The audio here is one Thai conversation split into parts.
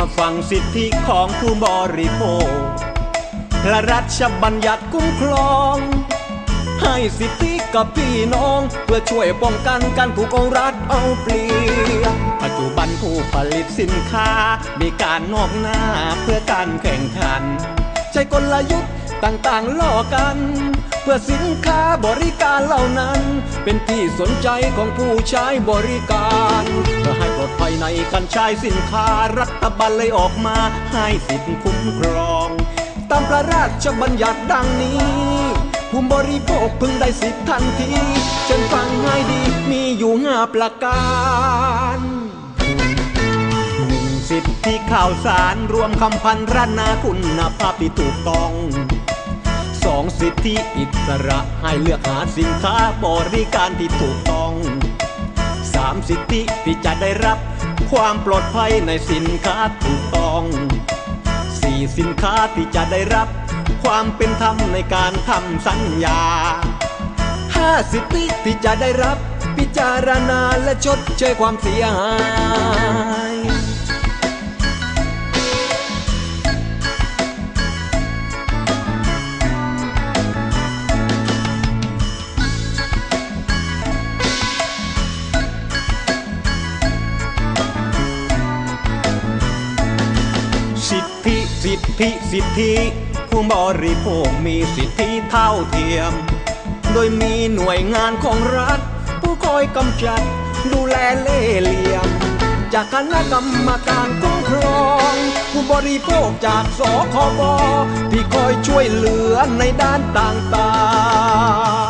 มาฟังสิทธิของผู้บริโภค พระราชบัญญัติคุ้มครอง ให้สิทธิกับพี่น้อง เพื่อช่วยป้องกันการถูกองรัฐเอาเปรียบปัจจุบันผู้ผลิตสินค้า มีการนอกหน้าเพื่อการแข่งขัน ใช้กลยุทธ์ต่างๆล่อกัน เพื่อสินค้าบริการเหล่านั้น เป็นที่สนใจของผู้ใช้บริการ ลดภัยในการใช้สินค้ารัฐบาลเลยออกมาให้สิทธิคุ้มครอง ตามพระราชบัญญัติดังนี้ผู้บริโภคพึงได้สิทธิทันทีเชิญฟังให้ดีมีอยู่ห้าประการหนึ่งสิทธิข่าวสารรวมคำพันรนาคุณภาพที่ถูกต้องสองสิทธิอิสระให้เลือกหาสินค้าบริการที่ถูกต้องามสิทธิที่จะได้รับ ความปลอดภัยในสินค้าถูกต้องสี่สินค้าที่จะได้รับ ความเป็นธรรมในการทำสัญญาห้าสิทธิที่จะได้รับ พิจารณาและชดเชยความเสียหาย ธิสิทธิผู้บริโภคมีสิทธิเท่าเทียม โดยมีหน่วยงานของรัฐ ผู้คอยกำจัดดูแลเล่เหลี่ยม จากคณะกรรมการคุ้มครอง ผู้บริโภคจากสคบที่คอยช่วยเหลือในด้านต่างๆ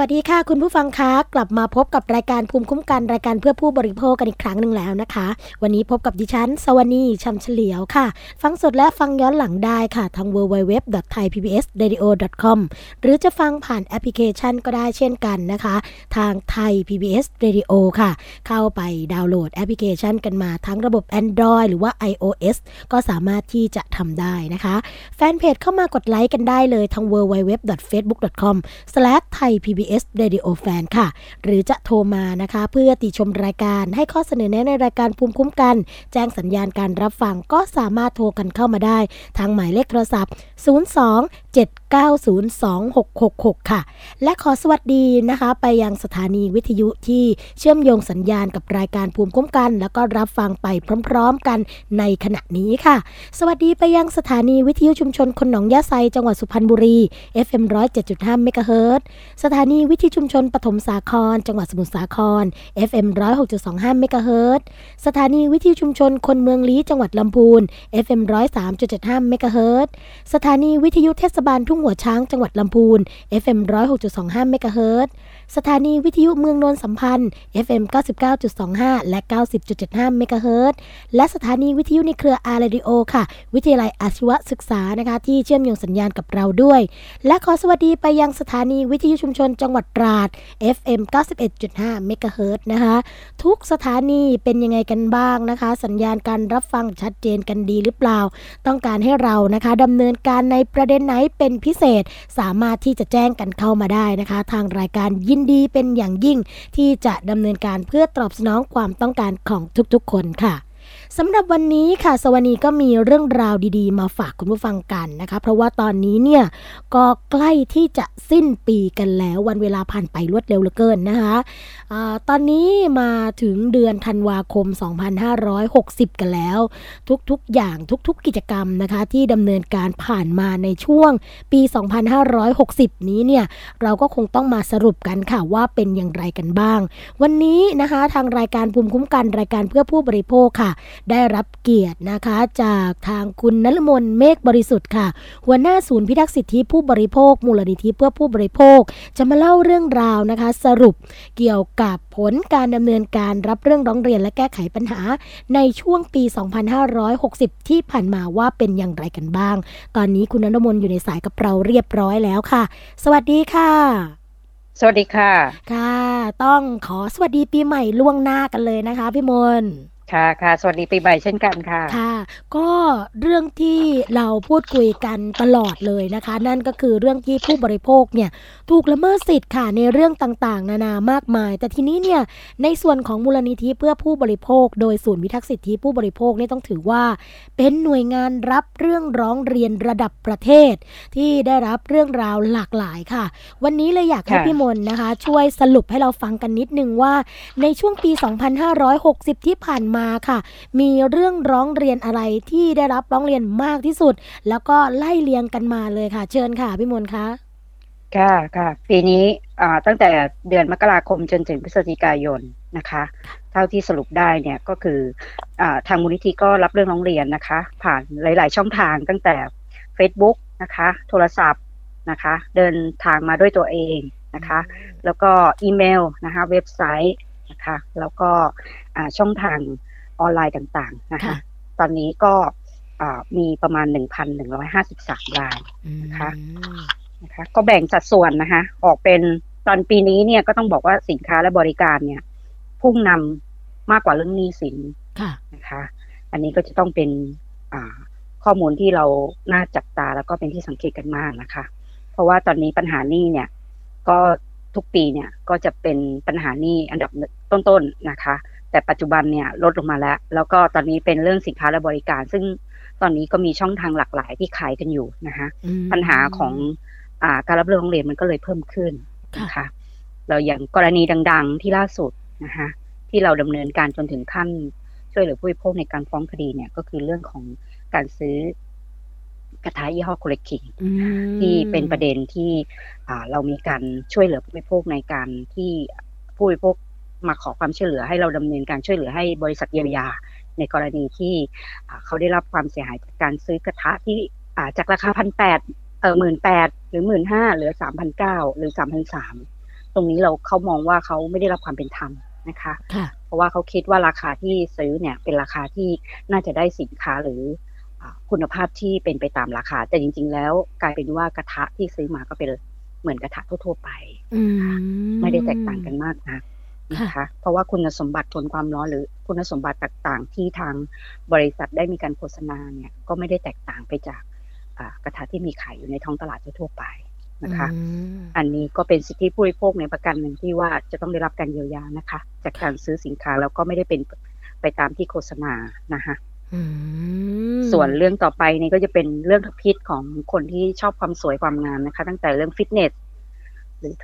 วัสดีค่ะ คุณผู้ฟังคะกลับมาพบกับรายการภูมิคุ้มกันรายการเพื่อผู้บริโภคกันอีกครั้งหนึ่งแล้วนะคะ วันนี้พบกับดิฉัน สวนีชัมเฉลียวค่ะ ฟังสดและฟังย้อนหลังได้ค่ะ ทาง www.thaipbsradio.com หรือจะฟังผ่านแอปพลิเคชันก็ได้เช่นกันนะคะ ทางไทย PBS Radio ค่ะ เข้าไปดาวน์โหลดแอปพลิเคชันกันมาทั้งระบบ Android หรือว่า iOS ก็สามารถที่จะทำได้นะคะ แฟนเพจเข้ามากดไลค์กันได้เลยทาง PBS Radio Fan ค่ะ หรือจะโทรมานะคะ เพื่อติชมรายการให้ข้อเสนอแนะในรายการภูมิคุ้มกัน แจ้งสัญญาณการรับฟังก็สามารถโทรกันเข้ามาได้ ทางหมายเลขโทรศัพท์ 02 7902666 ค่ะ และขอสวัสดีนะคะ ไปยังสถานีวิทยุที่เชื่อมโยงสัญญาณกับรายการภูมิคุ้มกัน แล้วก็รับฟังไปพร้อมๆกันในขณะนี้ค่ะ สวัสดีไปยังสถานีวิทยุชุมชนคนหนองหญ้าไซจังหวัดสุพรรณบุรี FM 107.5เมกะเฮิรตซ์สถานีวิทยุชุมชนปฐมสาคร จังหวัดสมุทรสาคร FM 106.25เมกะเฮิรตซ์สถานีวิทยุชุมชนคนเมืองลี้จังหวัดลำพูน FM 103.75เมกะเฮิรตซ์สถานีวิทยุเทศบาลทุ่งหัวช้างจังหวัดลำพูน FM 106.25เมกะเฮิรตซ์สถานีวิทยุเมืองโนนสัมพันธ์ FM 99.25 และ 90.75 เมกะเฮิรตซ์และสถานีวิทยุในเครือ R-Radio ค่ะ วิทยาลัยอาชีวศึกษานะคะ ที่เชื่อมโยงสัญญาณกับเราด้วย และขอสวัสดีไปยังสถานีวิทยุชุมชนจังหวัดตราด FM 91.5 เมกะเฮิรตซ์นะคะ ทุกสถานีเป็นยังไงกันบ้างนะคะ สัญญาณการรับฟังชัดเจนกันดีหรือเปล่า ต้องการให้เรานะคะดำเนินการในประเด็นไหนเป็นพิเศษ สามารถที่จะแจ้งกันเข้ามาได้นะคะ ทางรายการยินดีเป็นอย่างยิ่งที่จะดำเนินการเพื่อตอบสนองความต้องการของทุกๆคนค่ะ สำหรับวันนี้ค่ะ สวนีก็มีเรื่องราวดีๆ มาฝากคุณผู้ฟังกันนะคะ เพราะว่าตอนนี้เนี่ยก็ใกล้ที่จะสิ้นปีกันแล้ววันเวลาผ่านไปรวดเร็วเหลือเกินนะคะอตอนนี้มาถึงเดือนธันวาคม 2560 กันแล้ว ทุกๆอย่างทุกๆกิจกรรมนะคะที่ดำเนินการผ่านมาในช่วงปี 2560 นี้เนี่ยเราก็คงต้องมาสรุปกันค่ะว่าเป็นอย่างไรกันบ้าง วันนี้นะคะทางรายการภูมิคุ้มกันรายการเพื่อผู้บริโภคค่ะได้รับเกียรตินะคะ จากทางคุณนลมนเมฆบริสุทธิ์ค่ะ หัวหน้าศูนย์พิทักษ์สิทธิผู้บริโภค มูลนิธิเพื่อผู้บริโภค จะมาเล่าเรื่องราวนะคะ สรุปเกี่ยวกับผลการดำเนินการรับเรื่องร้องเรียนและแก้ไขปัญหา ในช่วงปี 2560 ที่ผ่านมาว่าเป็นอย่างไรกันบ้าง ตอนนี้คุณนลมนอยู่ในสายกับเราเรียบร้อยแล้วค่ะ สวัสดีค่ะสวัสดีค่ะ ค่ะ ต้องขอสวัสดีปีใหม่ล่วงหน้ากันเลยนะคะพี่มนต์ ค่ะค่ะ สวัสดีปีใหม่เช่นกันค่ะ ค่ะ ก็เรื่องที่เราพูดคุยกันตลอดเลยนะคะ นั่นก็คือเรื่องที่ผู้บริโภคเนี่ยถูกละเมิดสิทธิ์ค่ะในเรื่องต่างๆ นานามากมาย แต่ทีนี้เนี่ยในส่วนของมูลนิธิเพื่อผู้บริโภค โดยศูนย์วิทักษ์สิทธิผู้บริโภคเนี่ยต้องถือว่า เป็นหน่วยงานรับเรื่องร้องเรียนระดับประเทศ ที่ได้รับเรื่องราวหลากหลายค่ะ วันนี้เลยอยากให้พี่มนต์นะคะ ช่วยสรุปให้เราฟังกันนิดนึงว่า ในช่วงปี 2560 ที่ผ่านมาค่ะ มีเรื่องร้องเรียนอะไรที่ได้รับร้องเรียนมากที่สุด แล้วก็ไล่เลียงกันมาเลยค่ะ เชิญค่ะพี่มนคะค่ะค่ะปีนี้ตั้งแต่เดือนมกราคมจนถึงพฤศจิกายนนะคะ เท่าที่สรุปได้เนี่ยก็คืออทางมูลนิธิก็รับเรื่องร้องเรียนนะคะ ผ่านหลาย ๆ ช่องทางตั้งแต่ Facebook นะคะ โทรศัพท์นะคะ เดินทางมาด้วยตัวเองนะคะ แล้วก็อีเมลนะคะ เว็บไซต์ นะคะ แล้วก็อ่าช่องทางออนไลน์ต่างๆนะคะค่ะตอนนี้ก็อ่ามีประมาณ 1,153รายค่ะนะคะ ก็แบ่งสัดส่วนนะคะ ออกเป็นตอนปีนี้เนี่ยก็ต้องบอกว่าสินค้าและบริการเนี่ย พุ่งนำมากกว่าเรื่องหนี้สินค่ะนะคะ อันนี้ก็จะต้องเป็นอ่าข้อมูลที่เราน่าจับตาแล้วก็เป็นที่สังเกตกันมากนะคะ เพราะว่าตอนนี้ปัญหาหนี้เนี่ย ก็ ทุกปีเนี่ยก็จะเป็นปัญหาหนี้อันดับต้นๆนะคะ แต่ปัจจุบันเนี่ยลดลงมาแล้ว แล้วก็ตอนนี้เป็นเรื่องสินค้าและบริการ ซึ่งตอนนี้ก็มีช่องทางหลากหลายที่ขายกันอยู่นะคะอืมปัญหาของอ่าการรับเรื่องร้องเรียนมันก็เลยเพิ่มขึ้นนะคะเราอย่างกรณีดัง ๆ ที่ล่าสุดนะคะที่เราดำเนินการจนถึงขั้นช่วยเหลือผู้บริโภคในการฟ้องคดีเนี่ยก็คือเรื่องของการซื้อ กระทะยี่ห้อโคเ e คิงอืมที่เป็นประเด็นที่อ่าเรามีการช่วยเหลือผู้บริโภคในการที่ผู้บริโภคมาขอความช่วยเหลือให้เราดำเนินการช่วยเหลือให้บริษัทเยียวยา ในกรณีที่อ่าเขาได้รับความเสียหายจากการซื้อกระทะที่อ่าจากราคาพันแปดเออหมื่นแปดหรือหมื่นห้าเหลือสามพันเก้าหรือสามพันสามตรงนี้เราเขามองว่าเขาไม่ได้รับความเป็นธรรมนะคะค่ะเพราะว่าเขาคิดว่าราคาที่ซื้อเนี่ยเป็นราคาที่น่าจะได้สินค้าหรืออา คุณภาพที่เป็นไปตามราคา แต่จริง ๆ แล้วกลายเป็นว่ากระทะที่ซื้อมาก็เป็นเหมือนกระทะทั่วๆไปอืมไม่ได้แตกต่างกันมากนะนะคะเพราะว่าคุณสมบัติทนความร้อนหรือคุณสมบัติต่างๆ ที่ทางบริษัทได้มีการโฆษณาเนี่ยก็ไม่ได้แตกต่างไปจากอ่ากระทะที่มีขายอยู่ในท้องตลาดทั่วๆไปนะคะอืมอันนี้ก็เป็นสิทธิผู้บริโภคในประกันหนึ่งที่ว่าจะต้องได้รับการเยียวยานะคะ จากการซื้อสินค้าแล้วก็ไม่ได้เป็นไปตามที่โฆษณานะคะอืม ส่วนเรื่องต่อไปนี่ก็จะเป็นเรื่องพิษของคนที่ชอบความสวยความงามนะคะ ตั้งแต่เรื่องฟิตเนสหรือ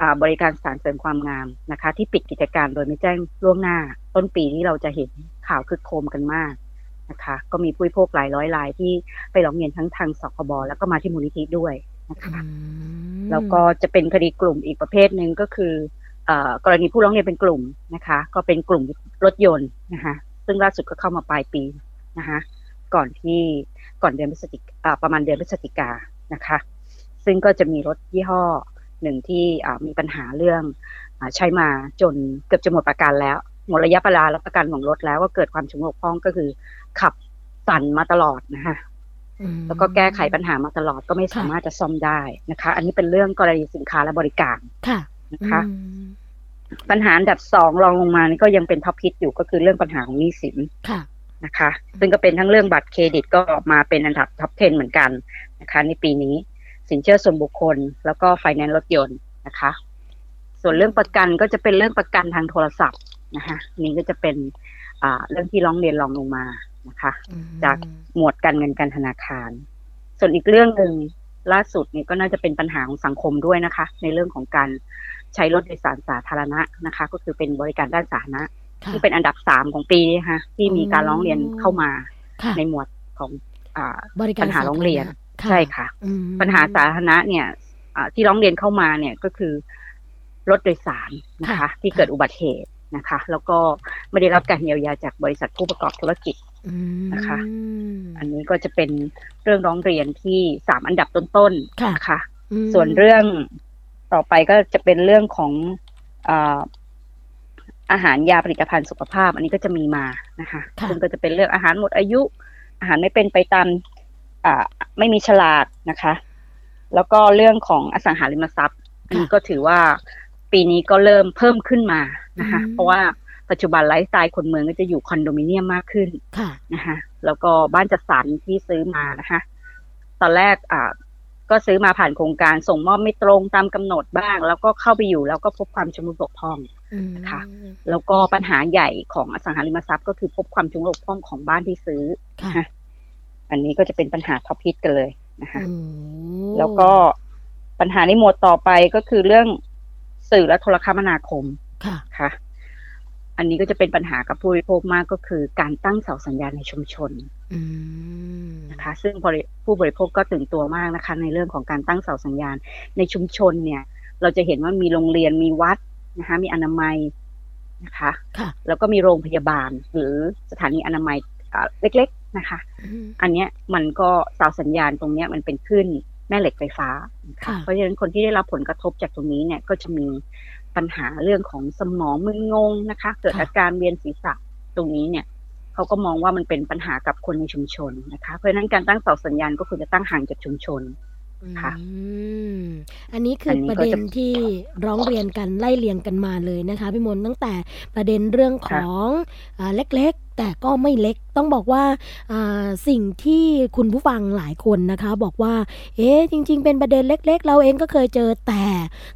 อ่าบริการสถานเสริมความงามนะคะ ที่ปิดกิจการโดยไม่แจ้งล่วงหน้า ต้นปีที่เราจะเห็นข่าวคึกโครมกันมากนะคะ ก็มีผู้บริโภคหลายร้อยรายที่ไปร้องเรียนทั้งทางสคบแล้วก็มาที่มูลนิธิด้วยนะคะอืมแล้วก็จะเป็นคดีกลุ่มอีกประเภทหนึ่งก็คือเอ่อกรณีผู้ร้องเรียนเป็นกลุ่มนะคะ ก็เป็นกลุ่มรถยนต์นะคะซึ่งล่าสุดก็เข้ามาปลายปี นะคะก่อนที่ก่อนเดือนพฤศจิกาประมาณเดือนพฤศจิกานะคะ ซึ่งก็จะมีรถยี่ห้อหนึ่งที่อ่ามีปัญหาเรื่องอาใช้มาจนเกือบจะหมดประกันแล้ว หมดระยะเวลารับประกันของรถแล้วก็เกิดความชำรุดบกพร่องก็คือ ขับสั่นมาตลอดนะคะอืมแล้วก็แก้ไขปัญหามาตลอดก็ไม่ค่ะสามารถจะซ่อมได้นะคะ อันนี้เป็นเรื่องกรณีสินค้าและบริการค่ะนะคะอืมปัญหาอันดับสองรองลงมานี่ก็ยังเป็น top hit อยู่ก็คือเรื่องปัญหาของหนี้สินค่ะ นะคะ ซึ่งก็เป็นทั้งเรื่องบัตรเครดิตก็มาเป็นอันดับ top 10 เหมือนกันนะคะ ในปีนี้สินเชื่อส่วนบุคคล แล้วก็ไฟแนนซ์รถยนต์นะคะ ส่วนเรื่องประกันก็จะเป็นเรื่องประกันทางโทรศัพท์นะคะนี่ก็จะเป็นอ่าเรื่องที่ร้องเรียนรองลงมานะคะอืมจากหมวดการเงินการธนาคาร ส่วนอีกเรื่องหนึ่งล่าสุดนี่ก็น่าจะเป็นปัญหาของสังคมด้วยนะคะ ในเรื่องของการใช้รถโดยสารสาธารณะนะคะ ก็คือเป็นบริการด้านสาธารณะค่ะ ที่เป็นอันดับสามของปีนี้นะคะที่มีการร้องเรียนเข้ามาค่ะในหมวดของอ่าบริการปัญหาร้องเรียนสาธาะใช่ค่ะอืมปัญหาสาธารณะเนี่ยอ่าที่ร้องเรียนเข้ามาเนี่ยก็คือรถโดยสารนะคะ ที่เกิดอุบัติเหตุนะคะ แล้วก็ไม่ได้รับการเยียวยาจากบริษัทผู้ประกอบธุรกิจอืมนะคะ อันนี้ก็จะเป็นเรื่องร้องเรียนที่สามอันดับต้นค่ะๆนะคะอืมส่วนเรื่องต่อไปก็จะเป็นเรื่องของ อาอาหารยาผลิตภัณฑ์สุขภาพ อันนี้ก็จะมีมานะคะค่ะซึ่งก็จะเป็นเรื่องอาหารหมดอายุ อาหารไม่เป็นไปตามอ่าไม่มีฉลากนะคะ แล้วก็เรื่องของอสังหาริมทรัพย์อันนี้ก็ถือว่าปีนี้ก็เริ่มเพิ่มขึ้นมานะคะอืมเพราะว่าปัจจุบันไลฟ์สไตล์คนเมืองก็จะอยู่คอนโดมิเนียมมากขึ้นค่ะนะคะแล้วก็บ้านจัดสรรที่ซื้อมานะคะ ตอนแรกอ่าก็ซื้อมาผ่านโครงการส่งมอบไม่ตรงตามกำหนดบ้าง แล้วก็เข้าไปอยู่แล้วก็พบความชำรุดบกพร่อง อืมค่ะแล้วก็ปัญหาใหญ่ของอสังหาริมทรัพย์ ก็คือพบความชำรุดบกพร่องของบ้านที่ซื้อค่ะนะคะอันนี้ก็จะเป็นปัญหาท็อปฮิตกันเลยนะคะโอ้แล้วก็ปัญหาในหมวดต่อไปก็คือเรื่องสื่อและโทรคมนาคมค่ะค่ะ อันนี้ก็จะเป็นปัญหากับผู้บริโภคมากก็คือการตั้งเสาสัญญาณในชุมชนอืมนะคะ ซึ่งบริผู้บริโภคก็ตื่นตัวมากนะคะ ในเรื่องของการตั้งเสาสัญญาณในชุมชนเนี่ย เราจะเห็นว่ามีโรงเรียนมีวัด นะคะมีอนามัยนะคะค่ะแล้วก็มีโรงพยาบาล หรือสถานีอนามัยอ่าเล็ก ๆนะคะอืมอันเนี้ยมันก็เสาสัญญาณตรงเนี้ยมันเป็นขึ้นแม่เหล็กไฟฟ้านะคะค่ะเพราะฉะนั้นคนที่ได้รับผลกระทบจากตรงนี้เนี่ยก็จะมีปัญหาเรื่องของสมองมึนงงนะคะ เกิดอาการเวียนศีรษะตรงนี้เนี่ยเขาก็มองว่ามันเป็นปัญหากับคนในชุมชนนะคะ เพราะฉะนั้นการตั้งเสาสัญญาณก็ควรจะตั้งห่างจากชุมชน ค่ะอืมอันนี้คืออนนี้ประก็เด็จะนที่ร้องเรียนกันไล่เรียงกันมาเลยนะคะพี่มนต์ตั้งแต่ประเด็นเรื่องของอาเล็กๆ แต่ก็ไม่เล็กต้องบอกว่าอ่าสิ่งที่คุณผู้ฟังหลายคนนะคะ บอกว่า เอ๊ะจริง ๆ เป็นประเด็นเล็ก ๆ เราเองก็เคยเจอแต่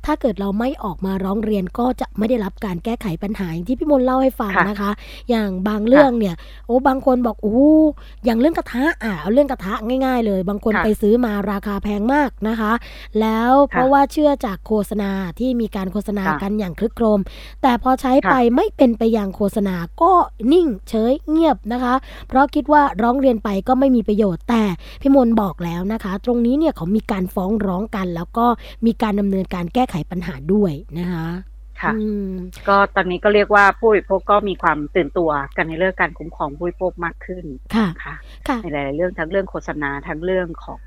ถ้าเกิดเราไม่ออกมาร้องเรียนก็จะไม่ได้รับการแก้ไขปัญหาอย่างที่พี่มนต์เล่าให้ฟังค่ะนะคะ อย่างบางเรื่องเนี่ยโอ้บางคนบอกโอ้อย่างเรื่องกระทะอะเอาเรื่องกระทะง่าย ๆ เลย บางคนค่ะไปซื้อมาราคาแพงมากนะคะ แล้วเพราะค่ะว่าเชื่อจากโฆษณาที่มีการโฆษณาค่ะกันอย่างคลึกโครม แต่พอใช้ค่ะไปไม่เป็นไปอย่างโฆษณาก็นิ่งเฉยเงียบนะคะ เพราะคิดว่าร้องเรียนไปก็ไม่มีประโยชน์แต่พี่มนบอกแล้วนะคะ ตรงนี้เนี่ยเขามีการฟ้องร้องกัน แล้วก็มีการดำเนินการแก้ไขปัญหาด้วยนะคะ ค่ะอืมก็ตอนนี้ก็เรียกว่าผู้บริโภคก็มีความตื่นตัวกันในเรื่องการคุ้มครองผู้บริโภคมากขึ้นค่ะค่ะค่ะในหลายๆเรื่องทั้งเรื่องโฆษณาทั้งเรื่องของ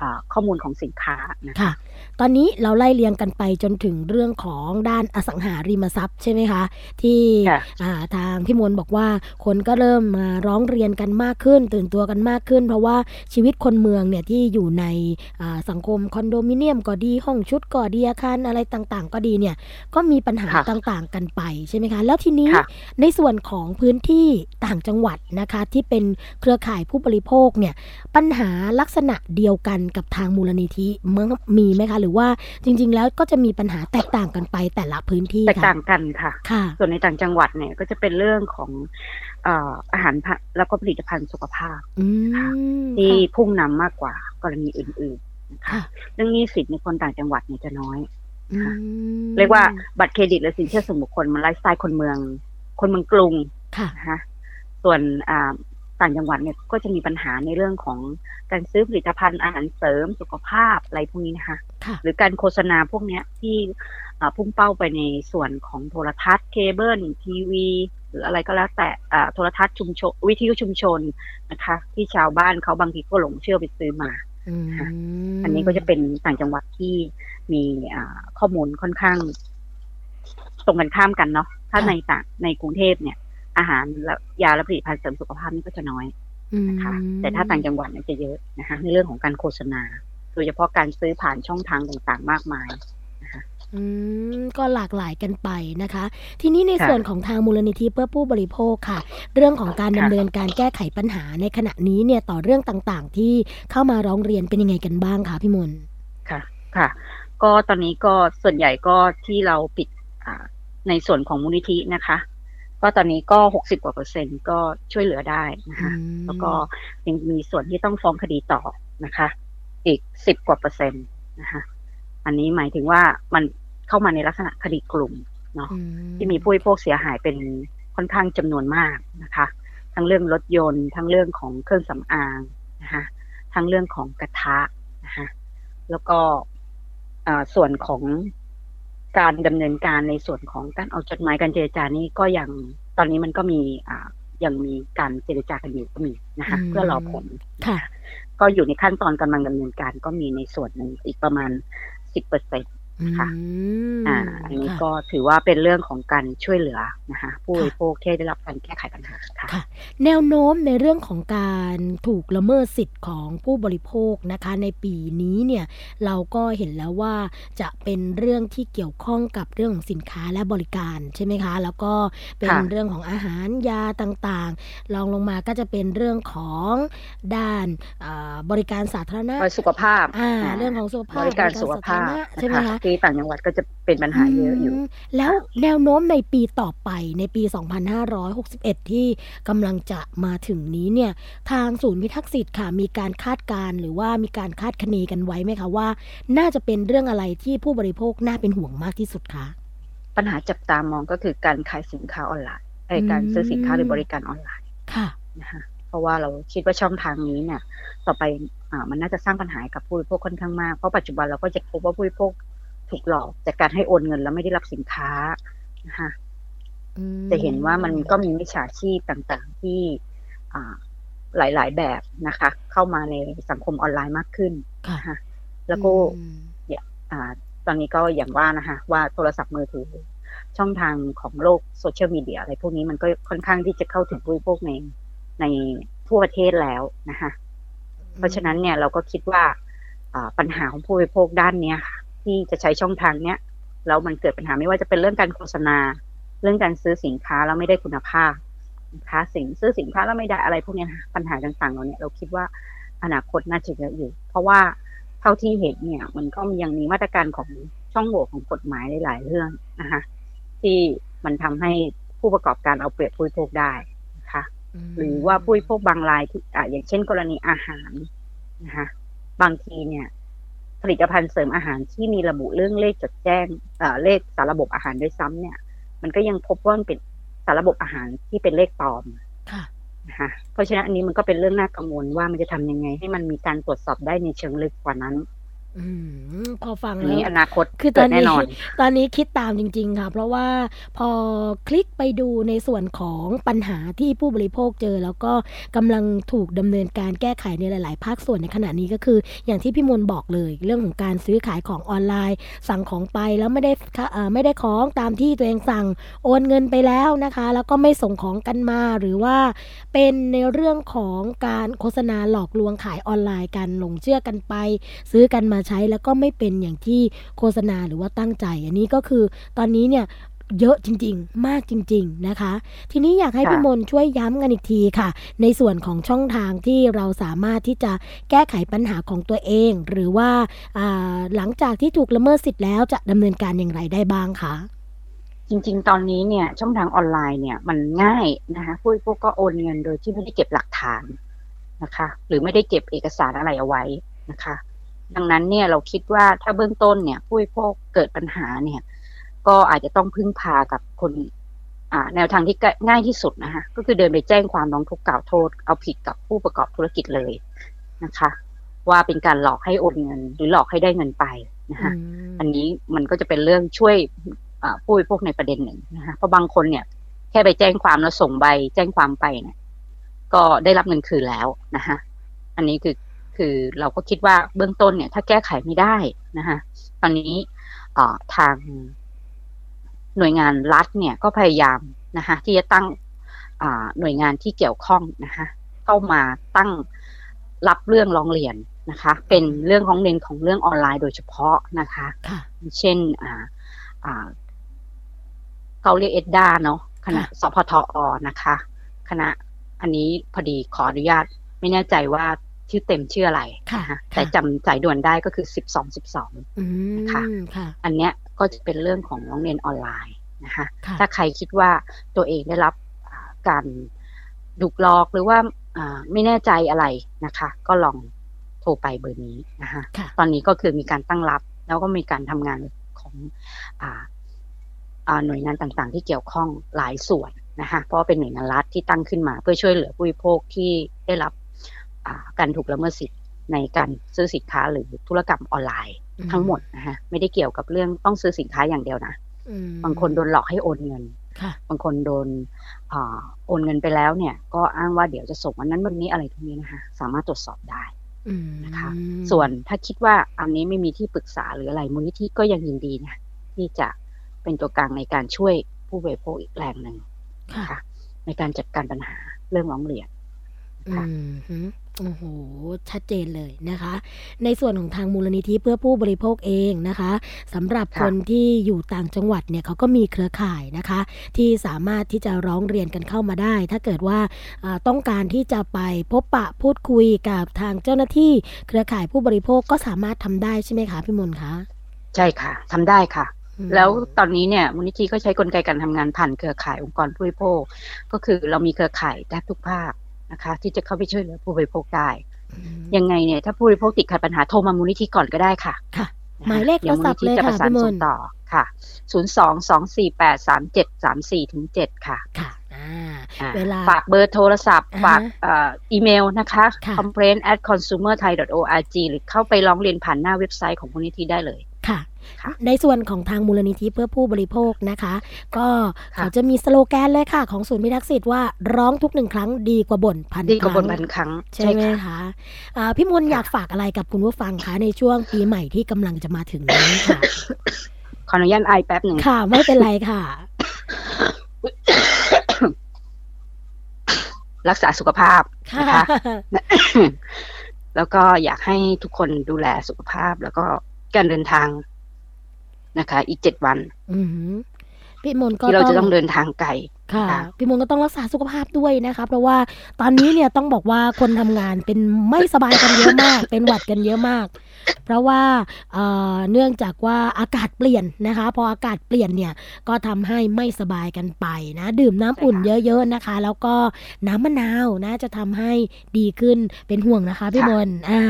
อาข้อมูลของสินค้านะคะค่ะตอนนี้เราไล่เรียงกันไปจนถึงเรื่องของด้านอสังหาริมทรัพย์ใช่ไหมคะที่ค่ะอ่าทางพี่มนต์บอกว่าคนก็เริ่มมาร้องเรียนกันมากขึ้น ตื่นตัวกันมากขึ้น เพราะว่าชีวิตคนเมืองเนี่ยที่อยู่ในอ่าสังคมคอนโดมิเนียมก็ดีห้องชุดก็ดีอาคารอะไรต่างๆ ก็ดีเนี่ยก็มีปัญหาค่ะต่างๆ กันไปใช่ไหมคะ แล้วทีนี้ค่ะในส่วนของพื้นที่ต่างจังหวัดนะคะ ที่เป็นเครือข่ายผู้บริโภคเนี่ยปัญหาลักษณะเดียวกันกับทางมูลนิธิเมื่อมีไหมคะ หรือว่าจริง ๆ แล้วก็จะมีปัญหาแตกต่างกันไปแต่ละพื้นที่แตกค่ะต่างกันค่ะค่ะส่วนในต่างจังหวัดเนี่ยก็จะเป็นเรื่องของเอ่ออาหารพะแล้วก็ผลิตภัณฑ์สุขภาพอืมที่ค่ะพุ่งนำมากกว่ากรณีออื่นๆนะคะค่ะเรื่องหนี้สินในคนต่างจังหวัดเนี่ยจะน้อยอืม เรียกว่าบัตรเครดิตหรือสินเชื่อส่วนบุคคลมันไลฟ์สไตล์คนเมือง คนเมืองกรุงค่ะนะคะส่วนอ่าต่างจังหวัดเนี่ยก็จะมีปัญหาในเรื่องของการซื้อผลิตภัณฑ์อาหารเสริมสุขภาพอะไรพวกนี้นะคะค่ะหรือการโฆษณาพวกเนี้ยที่อ่าพุ่งเป้าไปในส่วนของโทรทัศน์เคเบิลทีวี หรืออะไรก็แล้วแต่อ่าโทรทัศน์ชุมชนวิทยุชุมชนนะคะ ที่ชาวบ้านเขาบางทีก็หลงเชื่อไปซื้อมา อืมอันนี้ก็จะเป็นต่างจังหวัดที่มีอ่าข้อมูลค่อนข้าง ตรงกันข้ามกันเนาะถ้าในต่างในกรุงเทพเนี่ย อาหารและยาและผลิตภัณฑ์เสริมสุขภาพนี่ก็จะน้อยอืมนะคะแต่ถ้าต่างจังหวัดเนี่ยจะเยอะนะคะในเรื่องของการโฆษณา โดยเฉพาะการซื้อผ่านช่องทางต่างๆ มากมาย อืมก็หลากหลายกันไปนะคะ ทีนี้ในค่ะส่วนของทางมูลนิธิเพื่อผู้บริโภคค่ะ เรื่องของการค่ะดำเนินการแก้ไขปัญหาในขณะนี้เนี่ยต่อเรื่องต่างๆ ที่เข้ามาร้องเรียนเป็นยังไงกันบ้างคะพี่มนต์ค่ะค่ะ ก็ตอนนี้ก็ส่วนใหญ่ก็ที่เราปิดอ่าในส่วนของมูลนิธินะคะ ก็ตอนนี้ก็หกสิบกว่าเปอร์เซ็นต์ก็ช่วยเหลือได้นะคะอืมแล้วก็ยังมีส่วนที่ต้องฟ้องคดีต่อนะคะ อีกสิบกว่าเปอร์เซ็นต์นะคะ อันนี้หมายถึงว่ามันเข้ามาในลักษณะคดีกลุ่มเนาะอืที่มีผู้บริโภคเสียหายเป็นค่อนข้างจำนวนมากนะคะ ทั้งเรื่องรถยนต์ ทั้งเรื่องของเครื่องสำอางนะคะทั้งเรื่องของกระทะนะคะแล้วก็อ่าส่วนของการดำเนินการในส่วนของการเอาจดหมายการเจรจานี้ก็ยังตอนนี้มันก็มีอ่ายังมีการเจรจากันอยู่ก็มีนะคะอืมเพื่อรอผลค่ะก็อยู่ในขั้นตอนกำลังดำเนินการก็มีในส่วนหนึ่งอีกประมาณ Six percent. นตค่ะอืมอ่าอันนี้ค่ะก็ถือว่าเป็นเรื่องของการช่วยเหลือนะคะผู้บค่ะริโภคที่ได้รับการแก้ไขปัญหาค่ะค่ะ แนวโน้มในเรื่องของการถูกละเมิดสิทธิ์ของผู้บริโภคนะคะ ในปีนี้เนี่ยเราก็เห็นแล้วว่าจะเป็นเรื่องที่เกี่ยวข้องกับเรื่องของสินค้าและบริการใช่ไหมคะ แล้วก็เป็นค่ะเรื่องของอาหารยาต่างๆรองลงมาก็จะเป็นเรื่องของด้านอ่าบริการสาธารณะสุขภาพอ่าอ่าเรื่องของสุขภาบพริการสุขภาพบริกรสธรณะใช่ไหมนะคะคะที่ต่างจังหวัดก็จะเป็นปัญหาเยอะอยู่มแล้วแนวโน้มในปีต่อไปในปี 2561 ที่กำลังจะมาถึงนี้เนี่ย ทางศูนย์พิทักษ์สิทธิ์ค่ะ มีการคาดการณ์หรือว่ามีการคาดคะเนกันไว้ไหมคะว่า น่าจะเป็นเรื่องอะไรที่ผู้บริโภคน่าเป็นห่วงมากที่สุดคะปัญหาจับตามองก็คือการขายสินค้าออนไลน์ไอ้อืมการซื้อสินค้าหรือบริการออนไลน์ค่ะนะคะเพราะว่าเราคิดว่าช่องทางนี้เนี่ย ต่อไปอ่ามันน่าจะสร้างปัญหาให้กับผู้บริโภคค่อนข้างมาก เพราะปัจจุบันเราก็จะพบว่าผู้บริโภค ถูกหลอกจากการให้โอนเงินแล้วไม่ได้รับสินค้านะคะอืมจะเห็นว่ามันก็มีมิจฉาชีพต่างๆ ที่อ่าหลายๆแบบนะคะ เข้ามาในสังคมออนไลน์มากขึ้นค่ะนะคะแล้วก็อืมอ่าตอนนี้ก็อย่างว่านะคะว่าโทรศัพท์มือถือ ช่องทางของโลกโซเชียลมีเดียอะไรพวกนี้มันก็ค่อนข้างที่จะเข้าถึงผู้บริโภคในในทั่วประเทศแล้วนะคะ เพราะฉะนั้นเนี่ยเราก็คิดว่าอ่าปัญหาของผู้บริโภคด้านเนี้ยค่ะ ที่จะใช้ช่องทางเนี้ยแล้วมันเกิดปัญหาไม่ว่าจะเป็นเรื่องการโฆษณา เรื่องการซื้อสินค้าแล้วไม่ได้คุณภาพนะคะสินซื้อสินค้าแล้วไม่ได้อะไรพวกเนี้ยนะคะปัญหาต่างๆเหล่านี้เราคิดว่าอนาคตน่าจะเยอะอยู่ เพราะว่าเท่าที่เห็นเนี่ย มันก็ยังมีมาตรการของช่องโหว่ของกฎหมายหลายๆเรื่องนะคะที่มันทำให้ผู้ประกอบการเอาเปรียบผู้บริโภคได้นะคะมหรือว่าผู้บริโภคบางรายที่อ่าอย่างเช่นกรณีอาหารนะคะบางทีเนี่ย ผลิตภัณฑ์เสริมอาหารที่มีระบุเรื่องเลขจดแจ้งเอ่อเลขสารระบบอาหารด้วยซ้ำเนี่ย มันก็ยังพบว่ามันเป็นสารระบบอาหารที่เป็นเลขปลอมค่ะนะคะเพราะฉะนั้นอันนี้มันก็เป็นเรื่องน่ากังวลว่ามันจะทำยังไง ให้มันมีการตรวจสอบได้ในเชิงลึกกว่านั้นอืม พอฟังอันแล้นี้วอนาคตคือตเกิอดนแน่นี้นอนตอนนี้คิดตามจริง ๆ ค่ะ เพราะว่าพอคลิกไปดูในส่วนของปัญหาที่ผู้บริโภคเจอ แล้วก็กำลังถูกดำเนินการแก้ไขในหลาย ๆ ภาคส่วนในขณะนี้ก็คือ อย่างที่พี่มนต์บอกเลยเรื่องของการซื้อขายของออนไลน์ สั่งของไปแล้วไม่ได้ค่ะเอ่อไม่ได้ของตามที่ตัวเองสั่งโอนเงินไปแล้วนะคะ แล้วก็ไม่ส่งของกันมาหรือว่า เป็นในเรื่องของการโฆษณาหลอกลวงขายออนไลน์กันหลงเชื่อกันไป ซื้อกันมาใช้แล้วก็ไม่เป็นอย่างที่โฆษณาหรือว่าตั้งใจ อันนี้ก็คือตอนนี้เนี่ยเยอะจริง ๆ มากจริง ๆ นะคะ ทีนี้อยากให้พี่มนช่วยย้ำกันอีกทีค่ะ ในส่วนของช่องทางที่เราสามารถที่จะแก้ไขปัญหาของตัวเอง หรือว่าหลังจากที่ถูกละเมิดสิทธิ์แล้วจะดำเนินการอย่างไรได้บ้างคะจริง ๆ ตอนนี้เนี่ยช่องทางออนไลน์เนี่ยมันง่ายนะคะผู้บริโภคก็โอนเงินโดยที่ไม่ได้เก็บหลักฐานนะคะ หรือไม่ได้เก็บเอกสารอะไรเอาไว้นะคะ ดังนั้นเนี่ยเราคิดว่าถ้าเบื้องต้นเนี่ยผู้บริโภคเกิดปัญหาเนี่ย ก็อาจจะต้องพึ่งพากับคนอ่าแนวทางที่ง่ายที่สุดนะคะก็คือเดินไปแจ้งความร้องทุกข์กล่าวโทษ เอาผิดกับผู้ประกอบธุรกิจเลยนะคะ ว่าเป็นการหลอกให้โอนเงิน หรือหลอกให้ได้เงินไปนะคะอันนี้มันก็จะเป็นเรื่องช่วยอ่าผู้บริโภคในประเด็นหนึ่งนะคะเพราะบางคนเนี่ย แค่ไปแจ้งความแล้วส่งใบ แจ้งความไปเนี่ยก็ได้รับเงินคืนแล้วนะคะอันนี้คือ คือเราก็คิดว่าเบื้องต้นเนี่ยถ้าแก้ไขไม่ได้นะคะตอนนี้อ่าทางหน่วยงานรัฐเนี่ยก็พยายามนะคะที่จะตั้งอ่าหน่วยงานที่เกี่ยวข้องนะคะเข้ามาตั้งรับเรื่องร้องเรียนนะคะ เป็นเรื่องของเรียนของเรื่องออนไลน์โดยเฉพาะนะคะค่ะเช่นอ่าอ่าเขาเรียกเอ็ดดาเนาะคณะค่ะสพทอนะคะ คณะอันนี้พอดีขออนุญาต ไม่แน่ใจว่า ชื่อเต็มชื่ออะไรค่ะนค่ะแต่จำสายด่วนได้ก็คือสิบสองสิบสองอืมค่ะค่ะอันเนี้ยก็จะเป็นเรื่องของโรงเรียนออนไลน์นะคะค่ะถ้าใครคิดว่าตัวเองได้รับอ่าการดุกลอกหรือว่าอ่าไม่แน่ใจอะไรนะคะ ก็ลองโทรไปเบอร์นี้นะคะค่ะตอนนี้ก็คือมีการตั้งรับ แล้วก็มีการทำงานของอ่าอ่าหน่วยงานต่างๆ ที่เกี่ยวข้องหลายส่วนนะคะเพราะว่าเป็นหน่วยงานรัฐที่ตั้งขึ้นมา เพื่อช่วยเหลือผู้บริโภคที่ได้รับอ่า การถูกละเมิดสิทธิ์ในการซื้อสินค้าหรือธุรกรรมออนไลน์ทั้งหมดนะฮะไม่ได้เกี่ยวกับเรื่องต้องซื้อสินค้าอย่างเดียวนะอืมบางคนโดนหลอกให้โอนเงินค่ะบางคนโดนอาโอนเงินไปแล้วเนี่ย ก็อ้างว่าเดี๋ยวจะส่งวันนั้นวันนี้อะไรทุกนี้นะคะสามารถตรวจสอบได้อืมนะคะ ส่วนถ้าคิดว่าอันนี้ไม่มีที่ปรึกษาหรืออะไรมูลนิธิก็ยังยินดีนะที่จะเป็นตัวกลางในการช่วยผู้บริโภคอีกแรงหนึ่งค่ะนะคะในการจัดการปัญหาเรื่องร้องเรียนอืค่ะมฮึ โอ้โห ชัดเจนเลยนะคะ ในส่วนของทางมูลนิธิเพื่อผู้บริโภคเองนะคะสำหรับค่ะคนที่อยู่ต่างจังหวัดเนี่ยเขาก็มีเครือข่ายนะคะ ที่สามารถที่จะร้องเรียนกันเข้ามาได้ ถ้าเกิดว่าอ่าต้องการที่จะไปพบปะพูดคุยกับทางเจ้าหน้าที่ เครือข่ายผู้บริโภคก็สามารถทำได้ใช่ไหมคะพี่มนต์คะใช่ค่ะทำได้ค่ะอืมแล้วตอนนี้เนี่ยมูลนิธิก็ใช้กลไกการทำงานผ่านเครือข่ายองค์กรผู้บริโภค ก็คือเรามีเครือข่ายแทบทุกภาค นะคะ ที่จะเข้าไปช่วยเหลือผู้บริโภคได้อืมยังไงเนี่ยถ้าผู้บริโภคติดขัดปัญหาโทรมามูลนิธิก่อนก็ได้ค่ะค่ะนะคะหมายเลขดี๋วโทรศัพท์มูนิธิจะประสานเลยค่ะพี่มส่นงต์ต่อค่ะ 0 2 2 4 8 3 7 3 4ถึง7ค่ะค่ะอ่าอ่าเวลาฝากเบอร์โทรศัพท์อ่าฮะฝากเอ่ออีเมลนะคะค่ะ complaint at consumerthai.org หรือเข้าไปร้องเรียนผ่านหน้าเว็บไซต์ของมูลนิธิได้เลยค่ะค่ะ ในส่วนของทางมูลนิธิเพื่อผู้บริโภคนะคะ ก็ค่ะเขาจะมีสโลแกนเลยค่ะ ของศูนย์พิทักษ์สิทธิ์ว่าร้องทุกหนึ่งครั้งดีกว่าบ่นพันดีกว่าคบรั้นงพันครั้ง ใช่ไหมค่ะคะอ่าพี่มนต์อยากฝากอะไรกับคุณผู้ฟังคะในช่วงปีใหม่ที่กำลังจะมาถึงนี้ค่ะขออนุญาตไอแป๊บหนึ่งค่ะ ไม่เป็นไรค่ะ รักษาสุขภาพค่ะนะคะแล้วก็อยากให้ทุกคนดูแลสุขภาพแล้วก็การเดินทาง นะคะ อีกเจ็ดวันอือหือพี่มนต์ก็ที่เราจะต้องเดินทางไกลค่ะค่ะพี่มนต์ก็ต้องรักษาสุขภาพด้วยนะคะ เพราะว่าตอนนี้เนี่ยต้องบอกว่าคนทำงานเป็นไม่สบายกันเยอะมาก เป็นหวัดกันเยอะมาก เพราะว่าเอ่อเนื่องจากว่าอากาศเปลี่ยนนะคะ พออากาศเปลี่ยนเนี่ยก็ทำให้ไม่สบายกันไปนะ ดื่มน้ำอุ่นเยอะๆนะคะ แล้วก็น้ำมะนาวนะจะทำให้ดีขึ้นเป็นห่วงนะคะพี่มนต์อ่า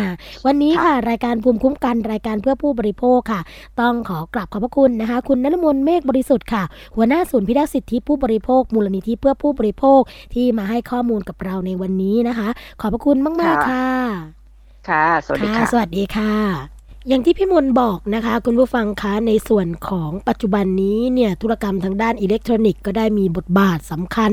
วันนี้ค่ะ รายการภูมิคุ้มกันรายการเพื่อผู้บริโภคค่ะ ต้องขอกราบขอบพระคุณนะคะ คุณนรมนเมฆบริสุทธิ์ค่ะ หัวหน้าศูนย์พิทักษ์สิทธิผู้บริโภค มูลนิธิเพื่อผู้บริโภคที่มาให้ข้อมูลกับเราในวันนี้นะคะ ขอบพระคุณมากๆค่ะ ค่ะ สวัสดีค่ะ สวัสดีค่ะ อย่างที่พี่มนบอกนะคะ คุณผู้ฟังคะในส่วนของปัจจุบันนี้เนี่ยธุรกรรมทางด้านอิเล็กทรอนิกส์ก็ได้มีบทบาทสำคัญ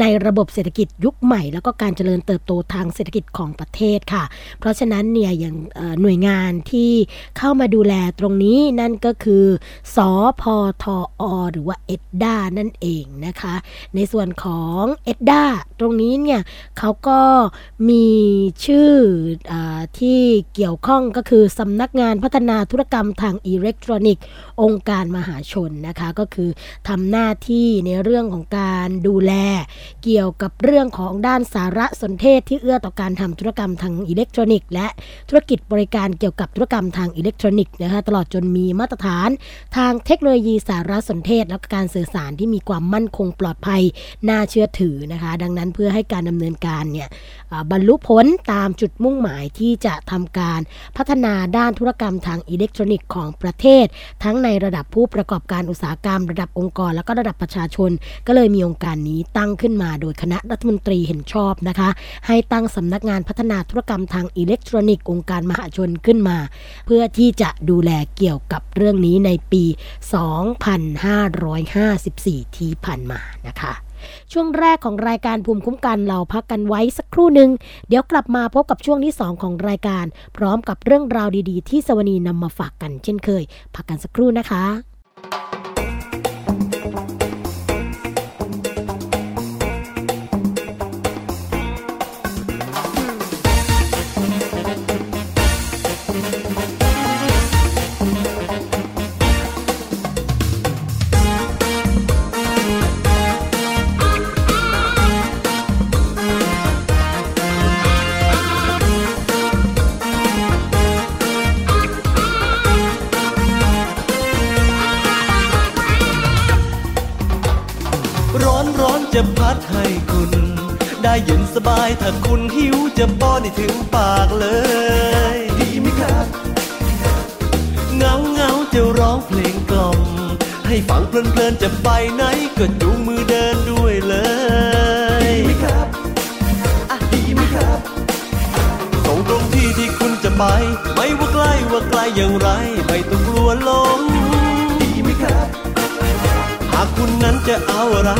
ในระบบเศรษฐกิจยุคใหม่ แล้วก็การเจริญเติบโตทางเศรษฐกิจของประเทศค่ะ เพราะฉะนั้นเนี่ยอย่างหน่วยงานที่เข้ามาดูแลตรงนี้นั่นก็คือสอพอทอหรือว่าเอ็ดดานั่นเองนะคะ ในส่วนของ ETDA ตรงนี้เนี่ยเขาก็มีชื่อที่เกี่ยวข้องก็คือสำนักงานพัฒนาธุรกรรมทางอิเล็กทรอนิกส์ องค์การมหาชนนะคะก็คือทำหน้าที่ในเรื่องของการดูแล เกี่ยวกับเรื่องของด้านสารสนเทศที่เอื้อต่อการทำธุรกรรมทางอิเล็กทรอนิกส์ และธุรกิจบริการเกี่ยวกับธุรกรรมทางอิเล็กทรอนิกส์นะคะตลอดจนมีมาตรฐานทางเทคโนโลยีสารสนเทศ และการสื่อสารที่มีความมั่นคงปลอดภัยน่าเชื่อถือนะคะ ดังนั้นเพื่อให้การดำเนินการเนี่ยบรรลุผลตามจุดมุ่งหมายที่จะทำการพัฒนาด้านธุรกรรมทางอิเล็กทรอนิกส์ของประเทศ ทั้งในระดับผู้ประกอบการอุตสาหกรรม ระดับองค์กร และก็ระดับประชาชน ก็เลยมีองค์การนี้ตั้งขึ้นมาโดยคณะรัฐมนตรีเห็นชอบนะคะ ให้ตั้งสำนักงานพัฒนาธุรกรรมทางอิเล็กทรอนิกส์องค์การมหาชนขึ้นมา เพื่อที่จะดูแลเกี่ยวกับเรื่องนี้ในปี 2554 ที่ผ่านมานะคะ ช่วงแรกของรายการภูมิคุ้มกันเราพักกันไว้สักครู่หนึ่งเดี๋ยวกลับมาพบกับช่วงที่ 2 ของรายการ พร้อมกับเรื่องราวดีๆ ที่สวนีนำมาฝากกันเช่นเคย พักกันสักครู่นะคะ ได้เย็นสบาย ถ้าคุณหิวจะป้อนให้ถึงปากเลย ดีไหมครับเงาเงาจะร้องเพลงกล่อม ให้ฟังเพลินเพลินจะไปไหนก็จูงมือเดินด้วยเลยดีไหมครับอะดีไหมครับส่งตรงที่ที่คุณจะไป ไม่ว่าใกล้ว่าไกลอย่างไร ไม่ต้องกลัวหลงดีไหมครับ หากคุณนั้นจะเอาอะไร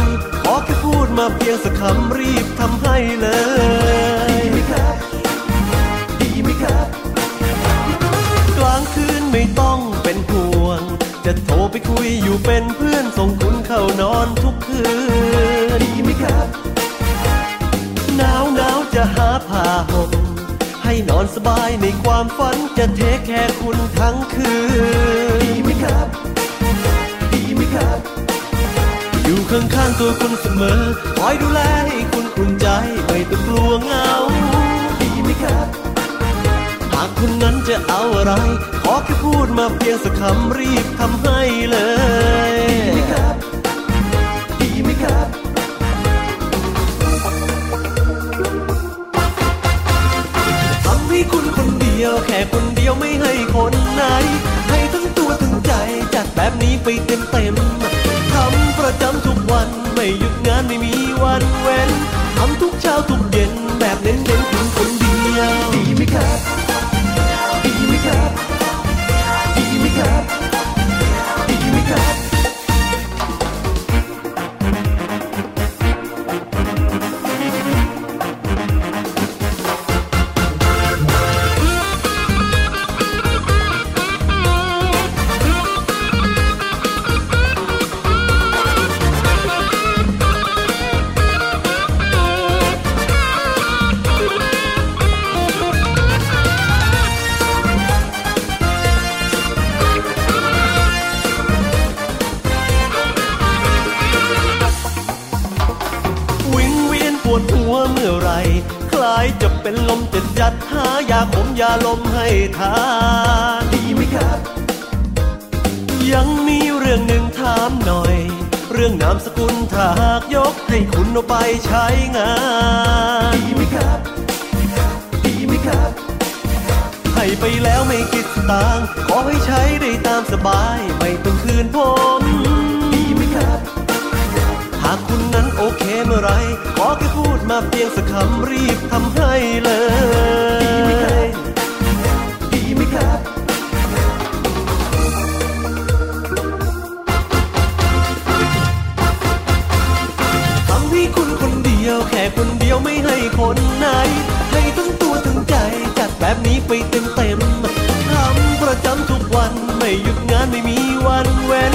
มาเพียงสักคำรีบทำให้เลย ดีไหมครับ ดีไหมครับ กลางคืนไม่ต้องเป็นห่วง จะโทรไปคุยอยู่เป็นเพื่อนส่งคุณเข้านอนทุกคืน ดีไหมครับ หนาวหนาวจะหาผ้าห่มให้นอนสบายในความฝันจะเทคแค่คุณทั้งคืน ดีไหมครับ ดีไหมครับ ข้างๆตัวคุณเสมอ คอยดูแลให้คุณอุ่นใจ ไม่ต้องกลัวเหงา ดีไหมครับ หากคุณนั้นจะเอาอะไร ขอแค่พูดมาเพียงสักคำรีบทำให้เลย ดีไหมครับ ดีไหมครับทำให้คุณคนเดียว แค่คนเดียวไม่ให้คนไหน ให้ทั้งตัวทั้งใจ จัดแบบนี้ไปเต็มเต็มๆทำ ประจำทุกวัน ไม่หยุดงานไม่มีวันเว้นทำทุกเช้าทุกเย็นแบบเน้นายจะเป็นลมจะจัดหายาขมยาลมให้ทานดีไหมครับ ยังมีเรื่องหนึ่งถามหน่อย เรื่องนามสกุลถ้าหากยกให้คุณเอาไปใช้งาน ดีไหมครับ ดีไหมครับ ให้ไปแล้วไม่คิดสตางค์ขอให้ใช้ได้ตามสบาย ไม่ต้องคืนผมดีไหมครับ หากคุณนั้นโอเคเมื่อไหรขอแค่พูดมาเพียงสักคำรีบทำให้เลยดีไหมครับทำให้คุณคนเดียวแค่คนเดียวไม่ให้คนไหน ให้ทั้งตัวทั้งใจจัดแบบนี้ไปเต็มเต็มๆทำประจำทุกวันไม่หยุดงานไม่มีวันเว้น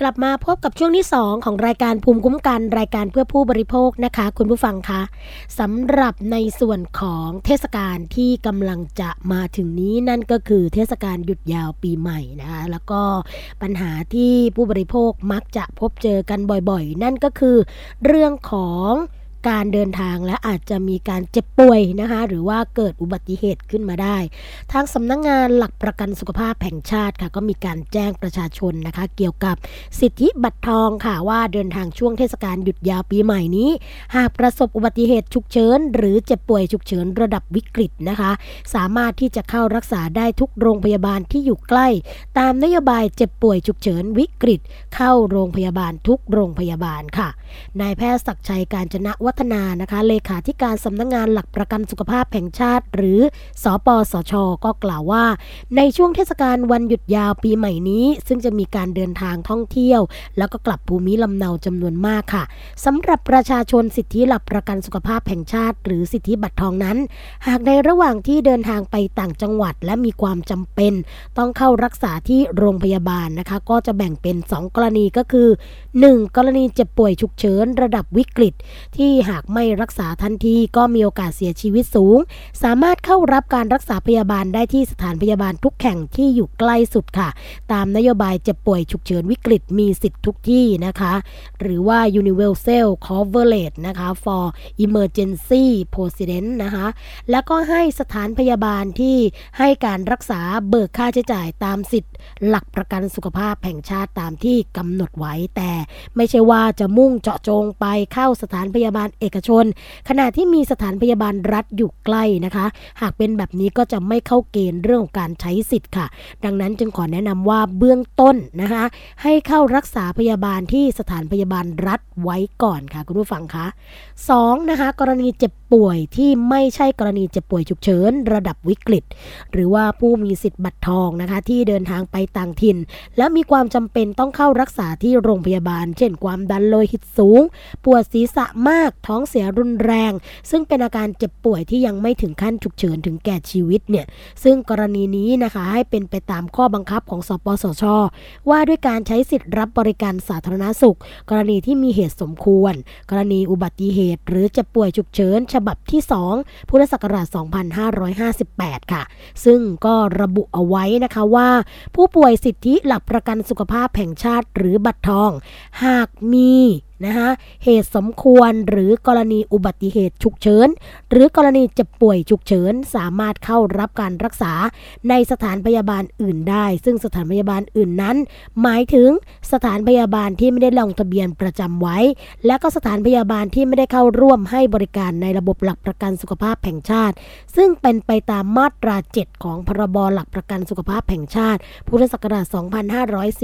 กลับมาพบกับช่วงที่ 2 ของรายการภูมิคุ้มกันรายการเพื่อผู้บริโภคนะคะ คุณผู้ฟังคะสำหรับในส่วนของเทศกาลที่กำลังจะมาถึงนี้นั่นก็คือเทศกาลหยุดยาวปีใหม่นะคะแล้วก็ปัญหาที่ผู้บริโภคมักจะพบเจอกันบ่อยๆ นั่นก็คือเรื่องของ การเดินทางและอาจจะมีการเจ็บป่วยนะคะ หรือว่าเกิดอุบัติเหตุขึ้นมาได้ ทางสำนักงงานหลักประกันสุขภาพแห่งชาติค่ะ ก็มีการแจ้งประชาชนนะคะ เกี่ยวกับสิทธิบัตรทองค่ะว่าเดินทางช่วงเทศกาลหยุดยาวปีใหม่นี้ หากประสบอุบัติเหตุฉุกเฉินหรือเจ็บป่วยฉุกเฉินระดับวิกฤตนะคะ สามารถที่จะเข้ารักษาได้ทุกโรงพยาบาลที่อยู่ใกล้ ตามนโยบายเจ็บป่วยฉุกเฉินวิกฤต เข้าโรงพยาบาลทุกโรงพยาบาลค่ะนายแพทย์ศักชัยการจนะวัฒนานะคะเลขาธิการสำนักงงานหลักประกันสุขภาพแห่งชาติ หรือสอปสช ก็กล่าวว่า ในช่วงเทศกาลวันหยุดยาวปีใหม่นี้ ซึ่งจะมีการเดินทางท่องเที่ยว แล้วก็กลับภูมิลำเนาจำนวนมากค่ะสำหรับประชาชนสิทธิหลักประกันสุขภาพแห่งชาติ หรือสิทธิบัตรทองนั้น หากในระหว่างที่เดินทางไปต่างจังหวัด และมีความจำเป็น ต้องเข้ารักษาที่โรงพยาบาลนะคะ ก็จะแบ่งเป็น 2 กรณีก็คือ 1. กรณีเจ็บป่วยฉุกเฉินระดับวิกฤตที่หากไม่รักษาทันทีก็มีโอกาสเสียชีวิตสูง สามารถเข้ารับการรักษาพยาบาลได้ที่สถานพยาบาลทุกแห่งที่อยู่ใกล้สุดค่ะ ตามนโยบายเจ็บป่วยฉุกเฉินวิกฤตมีสิทธิ์ทุกที่นะคะ หรือว่า universal coverage นะคะ for emergency president นะคะ แล้วก็ให้สถานพยาบาลที่ให้การรักษาเบิกค่าใช้จ่ายตามสิทธิ์ หลักประกันสุขภาพแห่งชาติตามที่กำหนดไว้แต่ไม่ใช่ว่าจะมุ่งเจาะจงไปเข้าสถานพยาบาลเอกชน ขณะที่มีสถานพยาบาลรัฐอยู่ใกล้นะคะ หากเป็นแบบนี้ก็จะไม่เข้าเกณฑ์เรื่องของการใช้สิทธิ์ค่ะ ดังนั้นจึงขอแนะนำว่าเบื้องต้นนะคะ ให้เข้ารักษาพยาบาลที่สถานพยาบาลรัฐไว้ก่อนค่ะ คุณผู้ฟังคะสองนะคะกรณีเจ็บป่วยที่ไม่ใช่กรณีเจ็บป่วยฉุกเฉินระดับวิกฤต หรือว่าผู้มีสิทธิ์บัตรทองนะคะที่เดินทางไปต่างถิ่น และมีความจำเป็นต้องเข้ารักษาที่โรงพยาบาล เช่นความดันโลหิตสูง ปวดศีรษะมากท้องเสียรุนแรง ซึ่งเป็นอาการเจ็บป่วยที่ยังไม่ถึงขั้นฉุกเฉินถึงแก่ชีวิตเนี่ยซึ่งกรณีนี้นะคะให้เป็นไปตามข้อบังคับของสปสช ว่าด้วยการใช้สิทธิ์รับบริการสาธารณสุข กรณีที่มีเหตุสมควร กรณีอุบัติเหตุ หรือเจ็บป่วยฉุกเฉินฉบับที่ 2 พุทธศักราช 2558 ค่ะ ซึ่งก็ระบุเอาไว้นะคะว่า ผู้ป่วยสิทธิหลักประกันสุขภาพแห่งชาติหรือบัตรทอง หากมี นะคะเหตุสมควรหรือกรณีอุบัติเหตุฉุกเฉิน หรือกรณีเจ็บป่วยฉุกเฉิน สามารถเข้ารับการรักษาในสถานพยาบาลอื่นได้ ซึ่งสถานพยาบาลอื่นนั้น หมายถึงสถานพยาบาลที่ไม่ได้ลงทะเบียนประจำไว้ และก็สถานพยาบาลที่ไม่ได้เข้าร่วมให้บริการในระบบหลักประกันสุขภาพแห่งชาติ ซึ่งเป็นไปตามมาตรา 7 ของพรบหลักประกันสุขภาพแห่งชาติ พุทธศักราช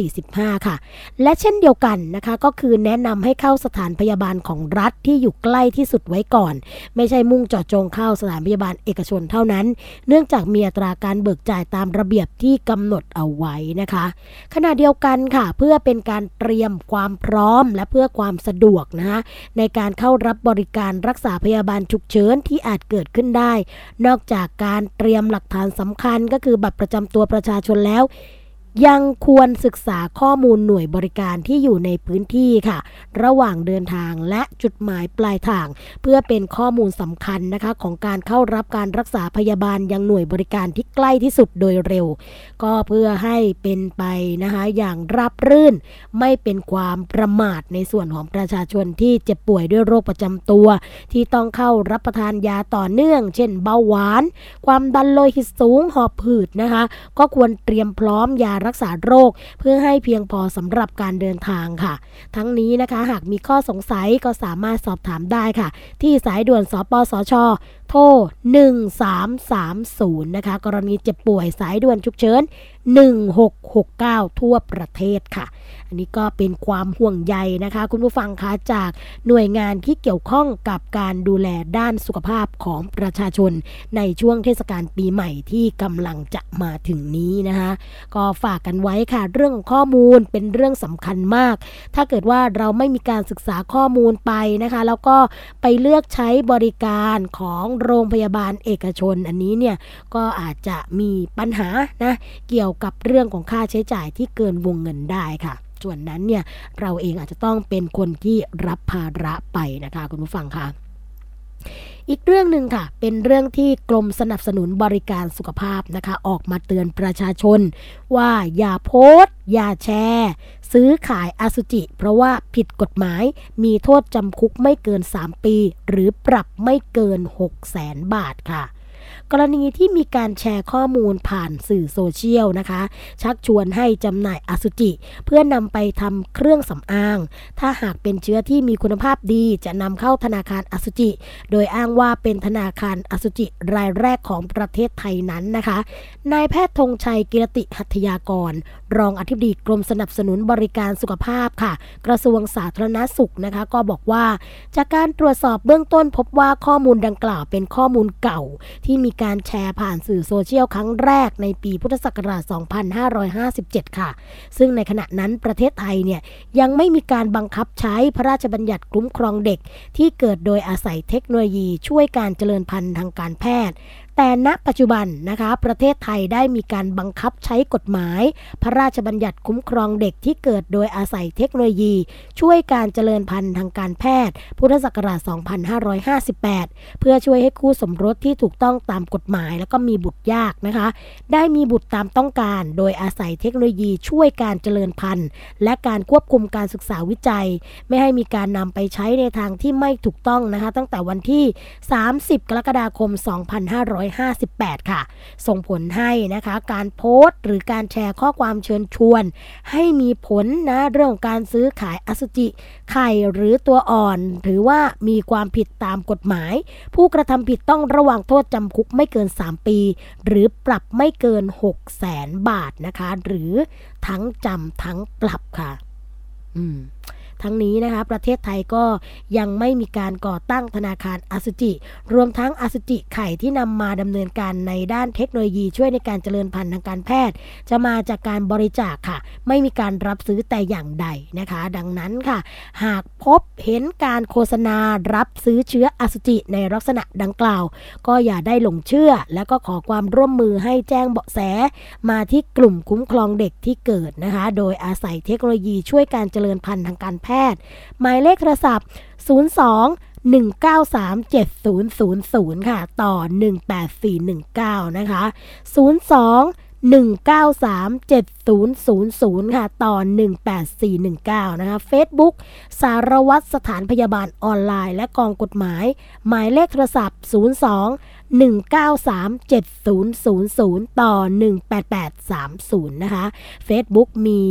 2545 ค่ะ และเช่นเดียวกันนะคะก็คือแนะนำให้เข้าสถานพยาบาลของรัฐที่อยู่ใกล้ที่สุดไว้ก่อน ไม่ใช่มุ่งเจาะจงเข้าสถานพยาบาลเอกชนเท่านั้น เนื่องจากมีอัตราการเบิกจ่ายตามระเบียบที่กำหนดเอาไว้นะคะ ขณะเดียวกันค่ะ เพื่อเป็นการเตรียมความพร้อมและเพื่อความสะดวกนะคะในการเข้ารับบริการรักษาพยาบาลฉุกเฉินที่อาจเกิดขึ้นได้ นอกจากการเตรียมหลักฐานสำคัญก็คือบัตรประจำตัวประชาชนแล้ว ยังควรศึกษาข้อมูลหน่วยบริการที่อยู่ในพื้นที่ค่ะ ระหว่างเดินทางและจุดหมายปลายทาง เพื่อเป็นข้อมูลสำคัญนะคะ ของการเข้ารับการรักษาพยาบาลยังหน่วยบริการที่ใกล้ที่สุดโดยเร็ว ก็เพื่อให้เป็นไปนะคะอย่างราบรื่น ไม่เป็นความประมาทในส่วนของประชาชนที่เจ็บป่วยด้วยโรคประจำตัว ที่ต้องเข้ารับประทานยาต่อเนื่อง เช่นเบาหวาน ความดันโลหิตสูงหอบหืดนะคะ ก็ควรเตรียมพร้อมยารักษาโรค เพื่อให้เพียงพอสำหรับการเดินทางค่ะ ทั้งนี้นะคะหากมีข้อสงสัยก็สามารถสอบถามได้ค่ะ ที่สายด่วนสปสช โทร 1330 นะคะ กรณีเจ็บป่วยสายด่วนฉุกเฉิน 1669 ทั่วประเทศค่ะ อันนี้ก็เป็นความห่วงใยนะคะ คุณผู้ฟังคะจากหน่วยงานที่เกี่ยวข้องกับการดูแลด้านสุขภาพของประชาชน ในช่วงเทศกาลปีใหม่ที่กำลังจะมาถึงนี้นะคะ ก็ฝากกันไว้ค่ะ เรื่องของข้อมูลเป็นเรื่องสำคัญมาก ถ้าเกิดว่าเราไม่มีการศึกษาข้อมูลไปนะคะ แล้วก็ไปเลือกใช้บริการของโรงพยาบาลเอกชน อันนี้เนี่ยก็อาจจะมีปัญหานะเกี่ยวกับเรื่องของค่าใช้จ่ายที่เกินวงเงินได้ค่ะส่วนนั้นเนี่ยเราเองอาจจะต้องเป็นคนที่รับภาระไปนะคะคุณผู้ฟังค่ะ อีกเรื่องหนึ่งค่ะ เป็นเรื่องที่กรมสนับสนุนบริการสุขภาพนะคะ ออกมาเตือนประชาชน ว่าอย่าโพสต์อย่าแชร์ ซื้อขายอสุจิ เพราะว่าผิดกฎหมายมีโทษจำคุกไม่เกิน 3 ปี หรือปรับไม่เกิน 6 0แสนบาทค่ะ กรณีที่มีการแชร์ข้อมูลผ่านสื่อโซเชียลนะคะ ชักชวนให้จำหน่ายอสุจิ เพื่อนำไปทำเครื่องสำอาง ถ้าหากเป็นเชื้อที่มีคุณภาพดีจะนำเข้าธนาคารอสุจิ โดยอ้างว่าเป็นธนาคารอสุจิรายแรกของประเทศไทยนั้นนะคะนายแพทย์ธงชัยกิรติหัตยากร รองอธิบดีกรมสนับสนุนบริการสุขภาพค่ะ กระทรวงสาธารณสุขนะคะ ก็บอกว่า จากการตรวจสอบเบื้องต้นพบว่าข้อมูลดังกล่าวเป็นข้อมูลเก่า ที่มีการแชร์ผ่านสื่อโซเชียลครั้งแรกในปีพุทธศักราช 2557 ค่ะ ซึ่งในขณะนั้นประเทศไทยเนี่ยยังไม่มีการบังคับใช้พระราชบัญญัติคุ้มครองเด็ก ที่เกิดโดยอาศัยเทคโนโลยีช่วยการเจริญพันธุ์ทางการแพทย์แต่ณปัจจุบันนะคะ ประเทศไทยได้มีการบังคับใช้กฎหมาย พระราชบัญญัติคุ้มครองเด็กที่เกิดโดยอาศัยเทคโนโลยี ช่วยการเจริญพันธุ์ทางการแพทย์ พุทธศักราช 2558 เพื่อช่วยให้คู่สมรสที่ถูกต้องตามกฎหมาย แล้วก็มีบุตรยากนะคะ ได้มีบุตรตามต้องการ โดยอาศัยเทคโนโลยีช่วยการเจริญพันธุ์ และการควบคุมการศึกษาวิจัย ไม่ให้มีการนำไปใช้ในทางที่ไม่ถูกต้องนะคะ ตั้งแต่วันที่ 30 กรกฎาคม2558 ค่ะ ส่งผลให้นะคะการโพสต์ หรือการแชร์ข้อความเชิญชวน ให้มีผลนะเรื่องการซื้อขายอสุจิ ไข่หรือตัวอ่อน ถือว่ามีความผิดตามกฎหมาย ผู้กระทำผิดต้องระวังโทษจำคุกไม่เกิน 3 ปี หรือปรับไม่เกิน6แสนบาทนะคะ หรือทั้งจำทั้งปรับค่ะ อืม ทั้งนี้นะคะประเทศไทยก็ยังไม่มีการก่อตั้งธนาคารอสุจิ รวมทั้งอสุจิไข่ที่นำมาดำเนินการในด้านเทคโนโลยีช่วยในการเจริญพันธุ์ทางการแพทย์ จะมาจากการบริจาคค่ะ ไม่มีการรับซื้อแต่อย่างใดนะคะ ดังนั้นค่ะ หากพบเห็นการโฆษณารับซื้อเชื้ออสุจิในลักษณะดังกล่าว ก็อย่าได้หลงเชื่อ แล้วก็ขอความร่วมมือให้แจ้งเบาะแส มาที่กลุ่มคุ้มครองเด็กที่เกิดนะคะ โดยอาศัยเทคโนโลยีช่วยการเจริญพันธุ์ทางการแพทย์ หมายเลขโทรศัพท์ 02 1937000 ค่ะ ต่อ 18419 นะคะ 02 1 9 3 7 000 ค่ะ ต่อ 18419 นะคะ Facebook สารวัตรสถานพยาบาลออนไลน์ และกองกฎหมาย หมายเลขโทรศัพท์ 02 1937000 ต่อ 18830 นะคะ Facebook มี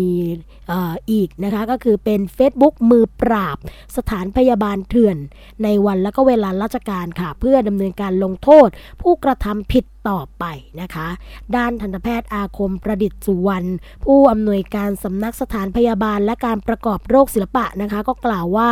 ออีกนะคะ ก็คือเป็น Facebook มือปราบสถานพยาบาลเถื่อน ในวันและก็เวลาราชการค่ะ เพื่อดำเนินการลงโทษ ผู้กระทำผิดต่อไปนะคะ ด้านทันตแพทย์อาคมประดิษฐ์สุวรรณผู้อำนวยการสำนักสถานพยาบาลและการประกอบโรคศิลปะนะคะ ก็กล่าวว่า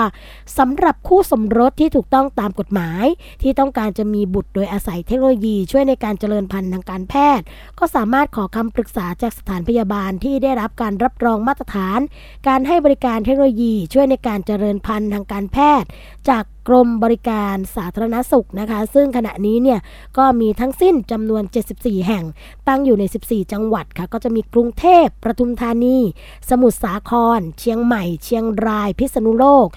สำหรับคู่สมรสที่ถูกต้องตามกฎหมาย ที่ต้องการจะมีบุตรโดยอาศัยเทคโนโลยีช่วยในการเจริญพันธุ์ทางการแพทย์ ก็สามารถขอคำปรึกษาจากสถานพยาบาลที่ได้รับการรับรองมาตรฐาน การให้บริการเทคโนโลยีช่วยในการเจริญพันธุ์ทางการแพทย์ จาก กรมบริการสาธารณสุขนะคะ ซึ่งขณะนี้เนี่ยก็มีทั้งสิ้นจำนวน 74 แห่ง ตั้งอยู่ใน 14 จังหวัดค่ะ ก็จะมีกรุงเทพปทุมธานี สมุทรสาคร เชียงใหม่ เชียงราย พิษณุโลก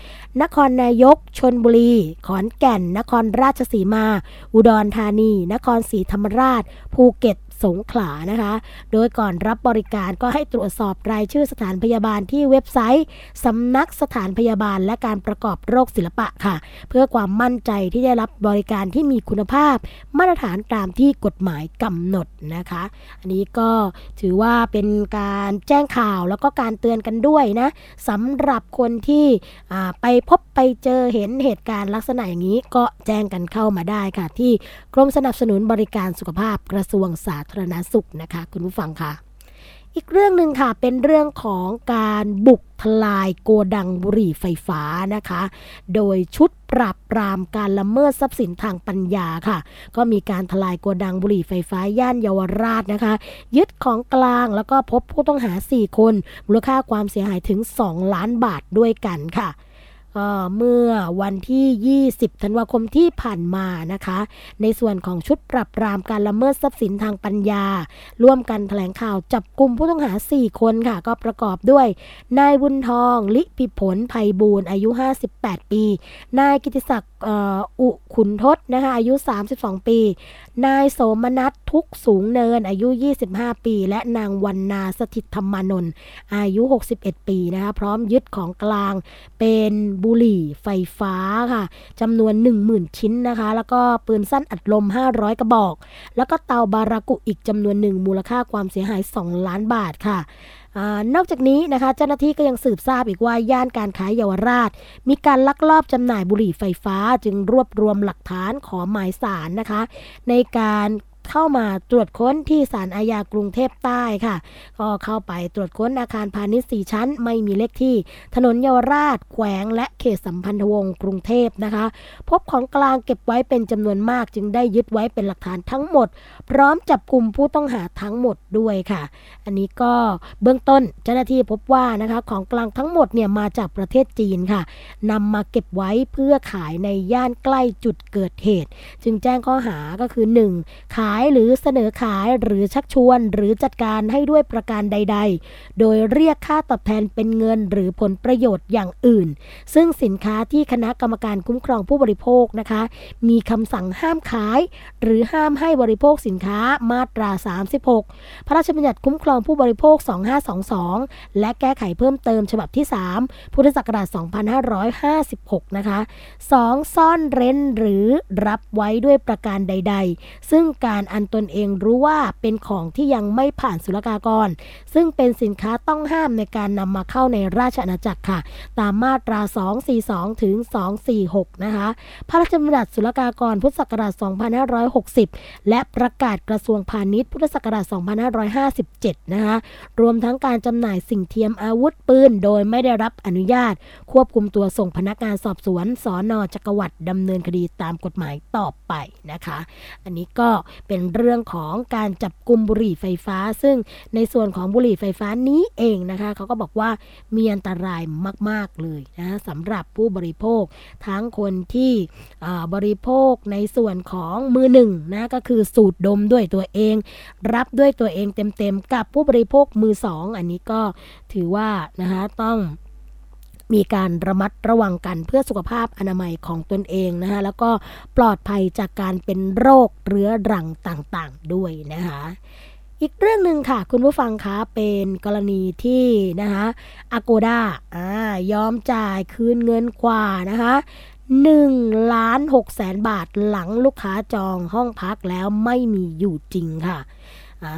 นครนายก ชนบุรี ขอนแก่น นครราชสีมา อุดรธานี นครศรีธรรมราช ภูเก็ต สงขลานะคะ โดยก่อนรับบริการก็ให้ตรวจสอบรายชื่อสถานพยาบาลที่เว็บไซต์สำนักสถานพยาบาลและการประกอบโรคศิลปะค่ะ เพื่อความมั่นใจที่ได้รับบริการที่มีคุณภาพ มาตรฐานตามที่กฎหมายกำหนดนะคะ อันนี้ก็ถือว่าเป็นการแจ้งข่าวแล้วก็การเตือนกันด้วยนะสำหรับคนที่ไปพบไปเจอเห็นเหตุการณ์ลักษณะอย่างนี้ก็แจ้งกันเข้ามาได้ค่ะ ที่กรมสนับสนุนบริการสุขภาพกระทรวงสาธารณสุขนะคะ คุณผู้ฟังค่ะ อีกเรื่องหนึ่งค่ะเป็นเรื่องของการบุกทลายโกดังบุหรี่ไฟฟ้านะคะ โดยชุดปราบปรามการละเมิดทรัพย์สินทางปัญญาค่ะ ก็มีการทลายโกดังบุหรี่ไฟฟ้าย่านเยาวราชนะคะ ยึดของกลางแล้วก็พบผู้ต้องหา 4 คนมูลค่าความเสียหายถึง 2 ล้านบาทด้วยกันค่ะ เมื่อวันที่ 20 ธันวาคมที่ผ่านมานะคะ ในส่วนของชุดปรับปรามการละเมิดทรัพย์สินทางปัญญา ร่วมกันแถลงข่าวจับกลุ่มผู้ต้องหา 4 คนค่ะ ก็ประกอบด้วย นายบุญทอง ลิปิผลไพบูรณ์อายุ 58 ปี นายกิติศักดิ์ อุขุนทศนะคะอายุ 32 ปี นายโสมนัสทุกสูงเนินอายุ 25 ปี และนางวันนาสถิตธรรมานนท์อายุ 61 ปีนะคะพร้อมยึดของกลางเป็นบุหรี่ไฟฟ้าค่ะจำนวน 10,000 ชิ้นนะคะ แล้วก็ปืนสั้นอัดลม 500 กระบอก แล้วก็เตาบารากุอีกจำนวนหนึ่งมูลค่าความเสียหาย 2 ล้านบาทค่ะ อนอกจากนี้นะคะเจ้าหน้าที่ก็ยังสืบทราบอีกว่าย่านการขายเยาวราช มีการลักลอบจำหน่ายบุหรี่ไฟฟ้า จึงรวบรวมหลักฐานขอหมายสารนะคะ ในการ เข้ามาตรวจค้นที่ศาลอาญากรุงเทพใต้ค่ะ ก็เข้าไปตรวจค้นอาคารพาณิชย์ 4 ชั้น ไม่มีเลขที่ ถนนเยาวราช แขวง และเขตสัมพันธวงศ์กรุงเทพนะคะ พบของกลางเก็บไว้เป็นจำนวนมากจึงได้ยึดไว้เป็นหลักฐานทั้งหมด พร้อมจับกลุ่มผู้ต้องหาทั้งหมดด้วยค่ะ อันนี้ก็เบื้องต้นเจ้าหน้าที่พบว่านะคะของกลางทั้งหมดเนี่ยมาจากประเทศจีนค่ะนำมาเก็บไว้เพื่อขายในย่านใกล้จุดเกิดเหตุ จึงแจ้งข้อหาก็คือ 1. ขายายหรือเสนอขายหรือชักชวนหรือจัดการให้ด้วยประการใด ๆ โดยเรียกค่าตอบแทนเป็นเงินหรือผลประโยชน์อย่างอื่น ซึ่งสินค้าที่คณะกรรมการคุ้มครองผู้บริโภคนะคะ มีคำสั่งห้ามขาย หรือห้ามให้บริโภคสินค้ามาตรา 36 พระราชบัญญัติคุ้มครองผู้บริโภค 2522 และแก้ไขเพิ่มเติมฉบับที่ 3 พุทธศักราช 2556 นะคะ 2. ซ่อนเร้นหรือรับไว้ด้วยประการใด ๆ ซึ่งการอันตนเองรู้ว่าเป็นของที่ยังไม่ผ่านศุลกากร ซึ่งเป็นสินค้าต้องห้ามในการนำมาเข้าในราชอาณาจักรค่ะ ตามมาตรา 242 ถึง 246 นะคะ พระราชบัญญัติศุลกากรพุทธศักราช 2560 และประกาศกระทรวงพาณิชย์พุทธศักราช 2557 นะคะ รวมทั้งการจำหน่ายสิ่งเทียมอาวุธปืน โดยไม่ได้รับอนุญาต ควบคุมตัวส่งพนักงานสอบสวนสอนอจักรวรรดิดำเนินคดีตามกฎหมายต่อไปนะคะ อันนี้ก็เป็นเป็นเรื่องของการจับกลุ่มบุหรี่ไฟฟ้า ซึ่งในส่วนของบุหรี่ไฟฟ้านี้เองนะคะเขาก็บอกว่ามีอันตรายมาก ๆ เลยนะสำหรับผู้บริโภค ทั้งคนที่บริโภคในส่วนของมือหนึ่งนะก็คือสูดดมด้วยตัวเอง รับด้วยตัวเองเต็ม ๆ กับผู้บริโภคมือสองอันนี้ก็ถือว่านะคะต้อง มีการระมัดระวังกันเพื่อสุขภาพอนามัยของตนเองนะคะแล้วก็ปลอดภัยจากการเป็นโรคเรื้อรังต่างๆด้วยนะคะอีกเรื่องหนึ่งค่ะ คุณผู้ฟังคะเป็นกรณีที่นะคะอโกดาอ่ายอมจ่ายคืนเงินกว่านะคะ1ล้าน6แสนบาทหลังลูกค้าจองห้องพักแล้วไม่มีอยู่จริงค่ะ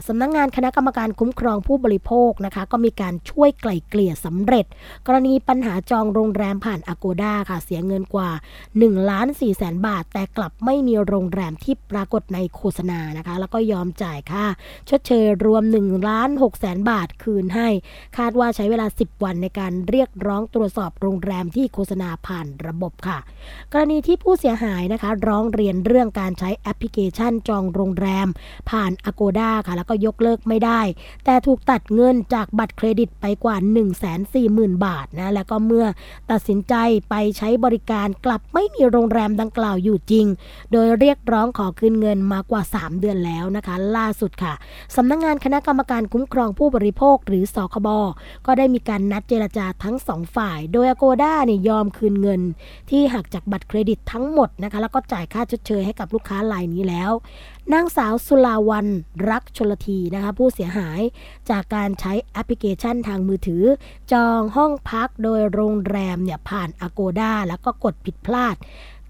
สำนักงงานคณะกรรมการคุ้มครองผู้บริโภคนะคะ ก็มีการช่วยไกล่เกลี่ยสำเร็จ กรณีปัญหาจองโรงแรมผ่านอโกด้าค่ะ เสียเงินกว่า1ล้าน4แสนบาท แต่กลับไม่มีโรงแรมที่ปรากฏในโฆษณานะคะ แล้วก็ยอมจ่ายค่าชดเชยรวม1ล้าน6แสนบาทคืนให้ คาดว่าใช้เวลา 10 วันในการเรียกร้องตรวจสอบโรงแรมที่โฆษณาผ่านระบบค่ะ กรณีที่ผู้เสียหายนะคะ ร้องเรียนเรื่องการใช้แอปพลิเคชันจองโรงแรม ผ่านอโกด้าค่ะแล้วก็ยกเลิกไม่ได้ แต่ถูกตัดเงินจากบัตรเครดิตไปกว่า 1 4 0 0 0 0 บาทนะ แล้วก็เมื่อตัดสินใจไปใช้บริการกลับไม่มีโรงแรมดังกล่าวอยู่จริง โดยเรียกร้องขอคืนเงินมากว่า 3 เดือนแล้วนะคะ ล่าสุดค่ะสำนักงงานคณะกรรมการคุ้มครองผู้บริโภคหรือสคบก็ได้มีการนัดเจรจาทั้ง 2 ฝ่าย โดยอโกด้าเนี่ยยอมคืนเงิน ที่หักจากบัตรเครดิตทั้งหมดนะคะแล้วก็จ่ายค่าชดเชยให้กับลูกค้ารายนี้แล้วนางสาวสุลาวันรักชลทีนะคะผู้เสียหายจากการใช้แอปพลิเคชันทางมือถือ จองห้องพักโดยโรงแรมเนี่ยผ่าน Agoda แล้วก็กดผิดพลาด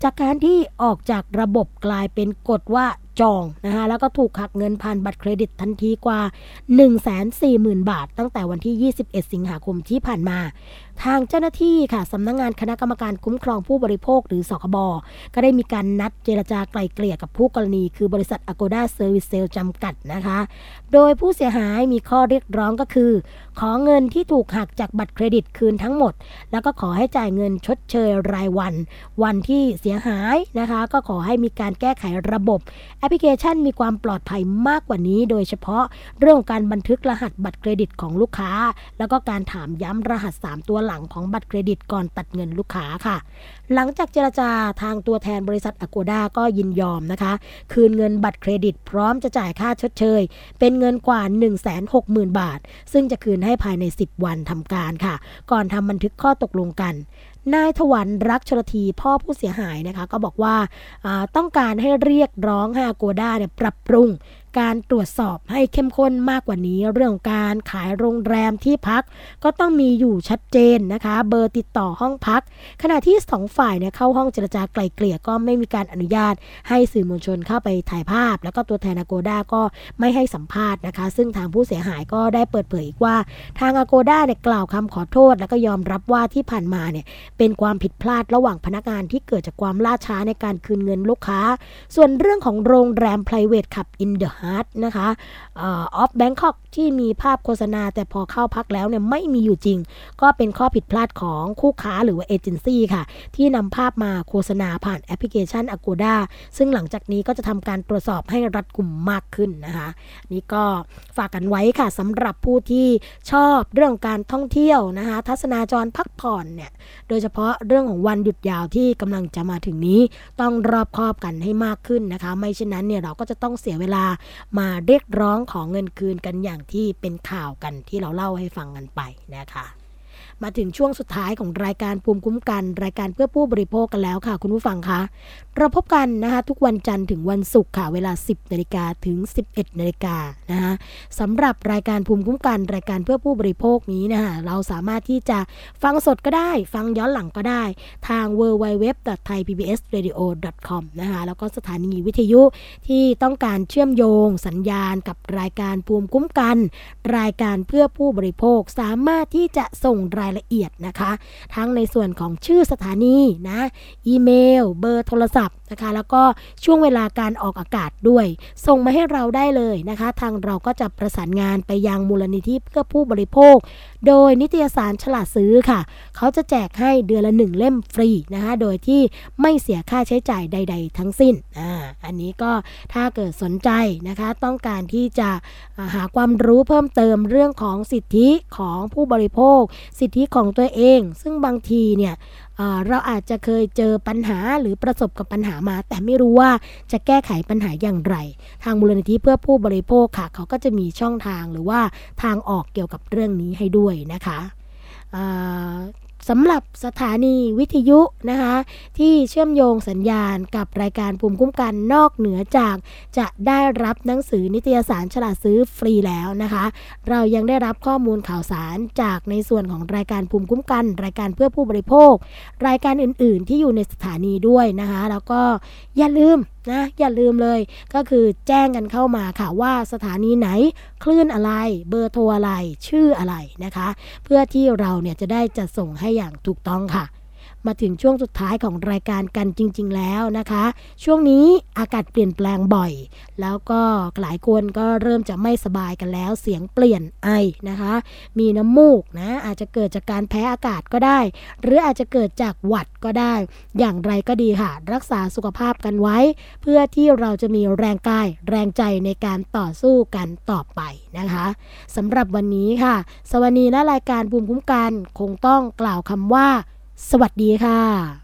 จากการที่ออกจากระบบกลายเป็นกดว่าจองนะคะแล้วก็ถูกหักเงินผ่านบัตรเครดิตทันทีกว่า 140,000 บาท ตั้งแต่วันที่ 21 สิงหาคมที่ผ่านมาทางเจ้าหน้าที่ค่ะสำนักงงานคณะกรรมการคุ้มครองผู้บริโภคหรือสคบก็ได้มีการนัดเจรจาไกล่เกลี่ยกับผู้กรณี คือบริษัท Agoda Service Sale จำกัดนะคะ โดยผู้เสียหายมีข้อเรียกร้องก็คือ ขอเงินที่ถูกหักจากบัตรเครดิตคืนทั้งหมด แล้วก็ขอให้จ่ายเงินชดเชยรายวัน วันที่เสียหายนะคะ ก็ขอให้มีการแก้ไขระบบ แอปพลิเคชันมีความปลอดภัยมากกว่านี้ โดยเฉพาะเรื่องการบันทึกรหัสบัตรเครดิตของลูกค้า แล้วก็การถามย้ำรหัส 3 ตัวหลังของบัตรเครดิตก่อนตัดเงินลูกค้าค่ะ หลังจากเจรจาทางตัวแทนบริษัทอโกด้าก็ยินยอมนะคะ คืนเงินบัตรเครดิตพร้อมจะจ่ายค่าชดเชย เป็นเงินกว่า 160,000 บาท ซึ่งจะคืนให้ภายใน 10 วันทำการค่ะ ก่อนทำบันทึกข้อตกลงกันนายถวันรักชลทีพ่อผู้เสียหายนะคะ ก็บอกว่าต้องการให้เรียกร้องให้อโกด้าเนี่ยปรับปรุง การตรวจสอบให้เข้มข้นมากกว่านี้ เรื่องการขายโรงแรมที่พัก ก็ต้องมีอยู่ชัดเจนนะคะ เบอร์ติดต่อห้องพัก ขณะที่สองฝ่ายเนี่ยเข้าห้องเจรจาไกลเกลี่ยก็ไม่มีการอนุญาต ให้สื่อมวลชนเข้าไปถ่ายภาพ แล้วก็ตัวแทนอโกด้าก็ไม่ให้สัมภาษณ์นะคะ ซึ่งทางผู้เสียหายก็ได้เปิดเผยอีกว่า ทางอโกด้าเนี่ยกล่าวคำขอโทษ แล้วก็ยอมรับว่าที่ผ่านมาเนี่ยเป็นความผิดพลาดระหว่างพนักงานที่เกิดจากความล่าช้าในการคืนเงินลูกค้า ส่วนเรื่องของโรงแรม private ขับ in the heart นะคะออฟแบงคอกที่มีภาพโฆษณา แต่พอเข้าพักแล้วเนี่ยไม่มีอยู่จริง ก็เป็นข้อผิดพลาดของคู่ค้าหรือว่าเอเจนซี่ค่ะ ที่นำภาพมาโฆษณาผ่านแอปพลิเคชัน Agoda ซึ่งหลังจากนี้ก็จะทำการตรวจสอบให้รัดกุมมากขึ้นนะคะ นี่ก็ฝากกันไว้ค่ะสำหรับผู้ที่ชอบเรื่องการท่องเที่ยวนะคะ ทัศนาจรพักผ่อนเนี่ยโดยเฉพาะเรื่องของวันหยุดยาวที่กำลังจะมาถึงนี้ ต้องรอบคอบกันให้มากขึ้นนะคะ ไม่เช่นนั้นเนี่ยเราก็จะต้องเสียเวลามาเรียกร้องของเงินคืนกันอย่างที่เป็นข่าวกันที่เราเล่าให้ฟังกันไปนะคะ มาถึงช่วงสุดท้ายของรายการภูมิคุ้มกัน รายการเพื่อผู้บริโภคกันแล้วค่ะ คุณผู้ฟังคะเราพบกันนะคะทุกวันจันทร์ถึงวันศุกร์ค่ะ เวลา 10นาฬิกาถึง 11นาฬิกานะคะสำหรับรายการภูมิคุ้มกัน รายการเพื่อผู้บริโภคนี้นะคะเราสามารถที่จะฟังสดก็ได้ ฟังย้อนหลังก็ได้ ทาง www.thaipbsradio.com นะคะแล้วก็สถานีวิทยุที่ต้องการเชื่อมโยงสัญญาณกับรายการภูมิคุ้มกัน รายการเพื่อผู้บริโภคสามารถที่จะส่งรายละเอียดนะคะ ทั้งในส่วนของชื่อสถานีนะอีเมล เบอร์โทรศัพท์นะคะ แล้วก็ช่วงเวลาการออกอากาศด้วย ส่งมาให้เราได้เลยนะคะ ทางเราก็จะประสานงานไปยังมูลนิธิเพื่อผู้บริโภค โดยนิตยสารฉลาดซื้อค่ะ เขาจะแจกให้เดือนละหนึ่งเล่มฟรีนะคะ โดยที่ไม่เสียค่าใช้จ่ายใด ๆ ทั้งสิ้นอ่าอันนี้ก็ถ้าเกิดสนใจนะคะ ต้องการที่จะหาความรู้เพิ่มเติมเรื่องของสิทธิของผู้บริโภค สิทธิของตัวเอง ซึ่งบางทีเนี่ยเราอาจจะเคยเจอปัญหาหรือประสบกับปัญหามา แต่ไม่รู้ว่าจะแก้ไขปัญหาอย่างไร ทางมูลนิธิเพื่อผู้บริโภคค่ะ เขาก็จะมีช่องทางหรือว่าทางออกเกี่ยวกับเรื่องนี้ให้ด้วยนะคะ สำหรับสถานีวิทยุนะคะที่เชื่อมโยงสัญญาณกับรายการภูมิคุ้มกันนอกเหนือจาก จะได้รับหนังสือนิตยสารฉลาดซื้อฟรีแล้วนะคะ เรายังได้รับข้อมูลข่าวสารจากในส่วนของรายการภูมิคุ้มกัน รายการเพื่อผู้บริโภค รายการอื่น ๆ ที่อยู่ในสถานีด้วยนะคะ แล้วก็อย่าลืม นะอย่าลืมเลยก็คือแจ้งกันเข้ามาค่ะว่าสถานีไหนคลื่นอะไร เบอร์โทรอะไร ชื่ออะไรนะคะ เพื่อที่เราเนี่ยจะได้จัดส่งให้อย่างถูกต้องค่ะ มาถึงช่วงสุดท้ายของรายการกันจริง ๆ แล้วนะคะ ช่วงนี้อากาศเปลี่ยนแปลงบ่อย แล้วก็หลายคนก็เริ่มจะไม่สบายกันแล้ว เสียงเปลี่ยนไอนะคะ มีน้ำมูกนะอาจจะเกิดจากการแพ้อากาศก็ได้ หรืออาจจะเกิดจากหวัดก็ได้ อย่างไรก็ดีค่ะ รักษาสุขภาพกันไว้ เพื่อที่เราจะมีแรงกายแรงใจในการต่อสู้กันต่อไปนะคะสำหรับวันนี้ค่ะ สวัสดีและรายการภูมิคุ้มกันคงต้องกล่าวคำว่า สวัสดีค่ะ